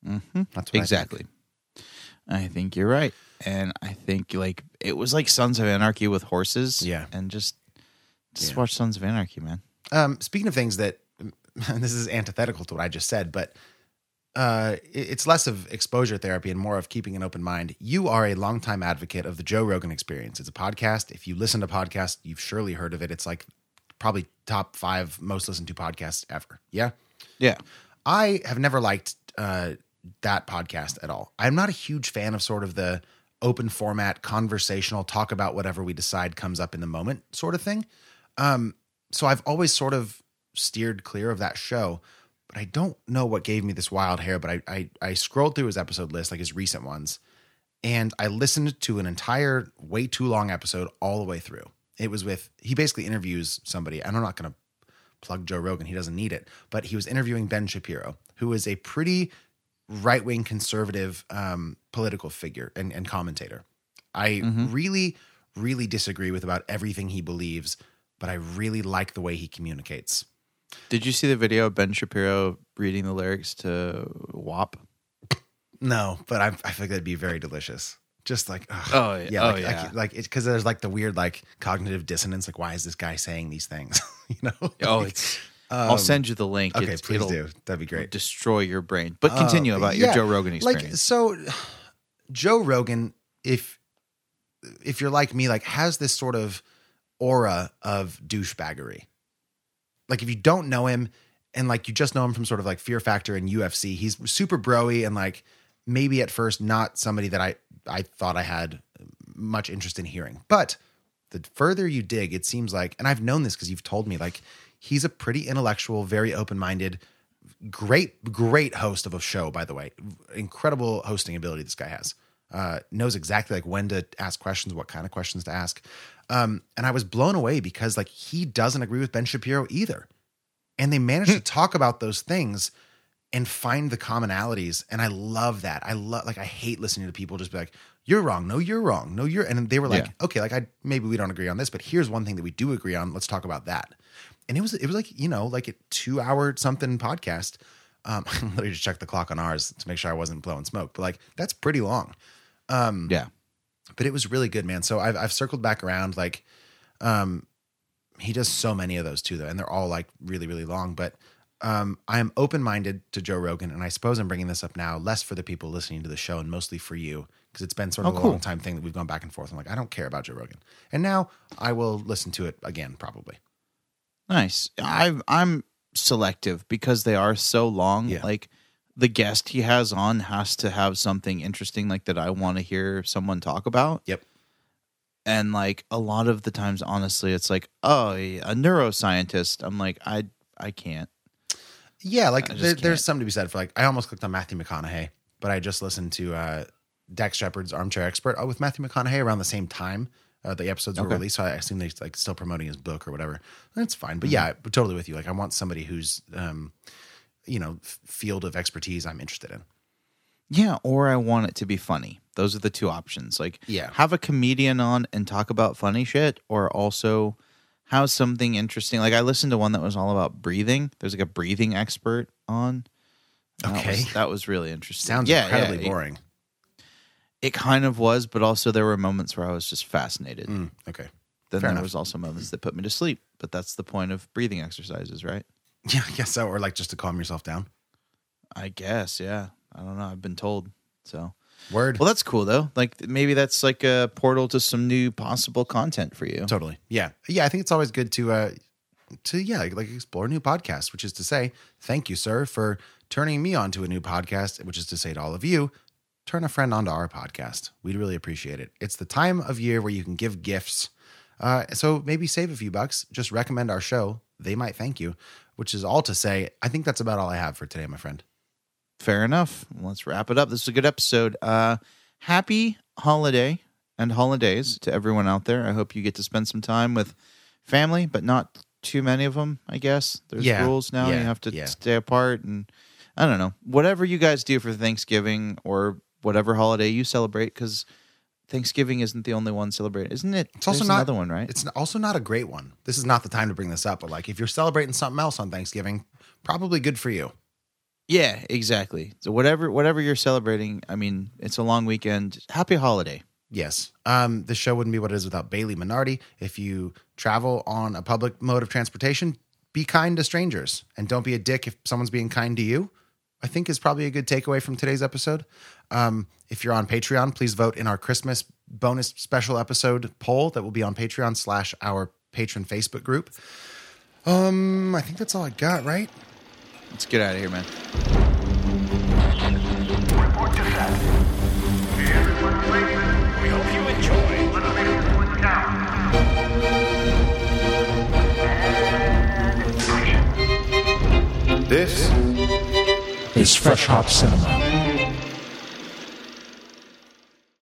Mm-hmm. That's what I think. exactly. I think. you're right, and I think like it was like Sons of Anarchy with horses. Yeah. and just just Yeah. watch Sons of Anarchy, man. Um, speaking of things that this is antithetical to what I just said, but uh, it's less of exposure therapy and more of keeping an open mind. You are a longtime advocate of the Joe Rogan Experience. It's a podcast. If you listen to podcasts, you've surely heard of it. It's like probably top five most listened to podcasts ever. Yeah. Yeah, I have never liked uh, that podcast at all. I'm not a huge fan of sort of the open format, conversational, talk about whatever we decide comes up in the moment sort of thing. Um, so I've always sort of steered clear of that show. But I don't know what gave me this wild hair. But I I, I scrolled through his episode list, like his recent ones, and I listened to an entire way too long episode all the way through. It was with he basically interviews somebody. and I'm not going to plug Joe Rogan. He doesn't need it. But he was interviewing Ben Shapiro, who is a pretty right wing conservative um, political figure and, and commentator. I really, really disagree with about everything he believes, but I really like the way he communicates. Did you see the video of Ben Shapiro reading the lyrics to WAP? No, but I, I think that'd be very delicious. Just like, ugh. Oh, yeah. yeah, Oh, like, yeah. like, like it's because there's like the weird like cognitive dissonance. Like, why is this guy saying these things? you know? Oh, Like, it's. I'll send you the link. okay. Please do. That'd be great. Destroy your brain. But continue Uh, about your yeah, Joe Rogan Like experience. so, Joe Rogan, if if you're like me, like has this sort of aura of douchebaggery. Like if you don't know him and like you just know him from sort of like Fear Factor and UFC, he's super broy and like maybe at first not somebody that I I thought I had much interest in hearing. But the further you dig, it seems like, and I've known this because you've told me, like he's a pretty intellectual, very open minded, great, great host of a show. By the way, incredible hosting ability this guy has. Uh, knows exactly like when to ask questions, what kind of questions to ask. Um, and I was blown away because like he doesn't agree with Ben Shapiro either, and they managed to talk about those things and find the commonalities. And I love that. I love like I hate listening to people just be like, "You're wrong. No, you're wrong. No, you're." And they were like, Yeah. "Okay, like I maybe we don't agree on this, but here's one thing that we do agree on. Let's talk about that." And it was it was like you know like a two hour something podcast. Um, I literally just checked the clock on ours to make sure I wasn't blowing smoke, but like that's pretty long Um, yeah. but it was really good, man. So I've I've circled back around. Like, um, he does so many of those too, though, and they're all like really really long. But um, I am open minded to Joe Rogan, and I suppose I'm bringing this up now less for the people listening to the show and mostly for you because it's been sort of Oh, a cool. long time thing that we've gone back and forth. I'm like, I don't care about Joe Rogan, and now I will listen to it again probably. Nice. I I'm selective because they are so long. Yeah. Like the guest he has on has to have something interesting like that I want to hear someone talk about. Yep. And like a lot of the times honestly it's like, "Oh, a neuroscientist." I'm like, "I I can't." Yeah, like there, there's something to be said for like I almost clicked on Matthew McConaughey, but I just listened to uh, Dax Shepard's Armchair Expert uh, with Matthew McConaughey around the same time uh, the episodes were released. So I assume they're like still promoting his book or whatever. That's fine. Mm-hmm. But yeah, but totally with you. Like I want somebody who's um, you know f- field of expertise I'm interested in. Yeah, or I want it to be funny. Those are the two options. Like, Yeah. have a comedian on and talk about funny shit, or also have something interesting. Like, I listened to one that was all about breathing. There's like a breathing expert on. That Okay. was, that was really interesting. Sounds Yeah, incredibly yeah, boring. It, kind of was, but also there were moments where I was just fascinated. Mm, okay. Then fair there enough. was also moments that put me to sleep. But that's the point of breathing exercises, right? Yeah, I guess so. Or like just to calm yourself down. I guess. Yeah. I don't know. I've been told. So. Word. Well, that's cool though. Like maybe that's like a portal to some new possible content for you. Totally. Yeah. Yeah. I think it's always good to uh to yeah, like, like explore new podcasts, which is to say, thank you, sir, for turning me on to a new podcast, which is to say to all of you, turn a friend onto our podcast. We'd really appreciate it. It's the time of year where you can give gifts. Uh, so maybe save a few bucks. Just recommend our show. They might thank you, which is all to say. I think that's about all I have for today, my friend. Fair enough. Let's wrap it up. This is a good episode. Uh, happy holiday and holidays to everyone out there. I hope you get to spend some time with family, but not too many of them. I guess there's Yeah. rules now. Yeah. You have to Yeah. stay apart, and I don't know. Whatever you guys do for Thanksgiving or whatever holiday you celebrate, because Thanksgiving isn't the only one celebrated, isn't it? It's also There's not another one, right? It's also not a great one. This is not the time to bring this up, but like if you're celebrating something else on Thanksgiving, probably good for you. Yeah, exactly. So whatever whatever you're celebrating, I mean, it's a long weekend. Happy holiday. Yes. Um, the show wouldn't be what it is without Bailey Minardi. If you travel on a public mode of transportation, be kind to strangers and don't be a dick if someone's being kind to you. I think is probably a good takeaway from today's episode. Um, if you're on Patreon, please vote in our Christmas bonus special episode poll that will be on Patreon slash our patron Facebook group. Um, I think that's all I got, right? Let's get out of here, man. Report to set. Everyone's ready. We hope you enjoy. Let's make it one down. And action. This is Fresh Hop Cinema.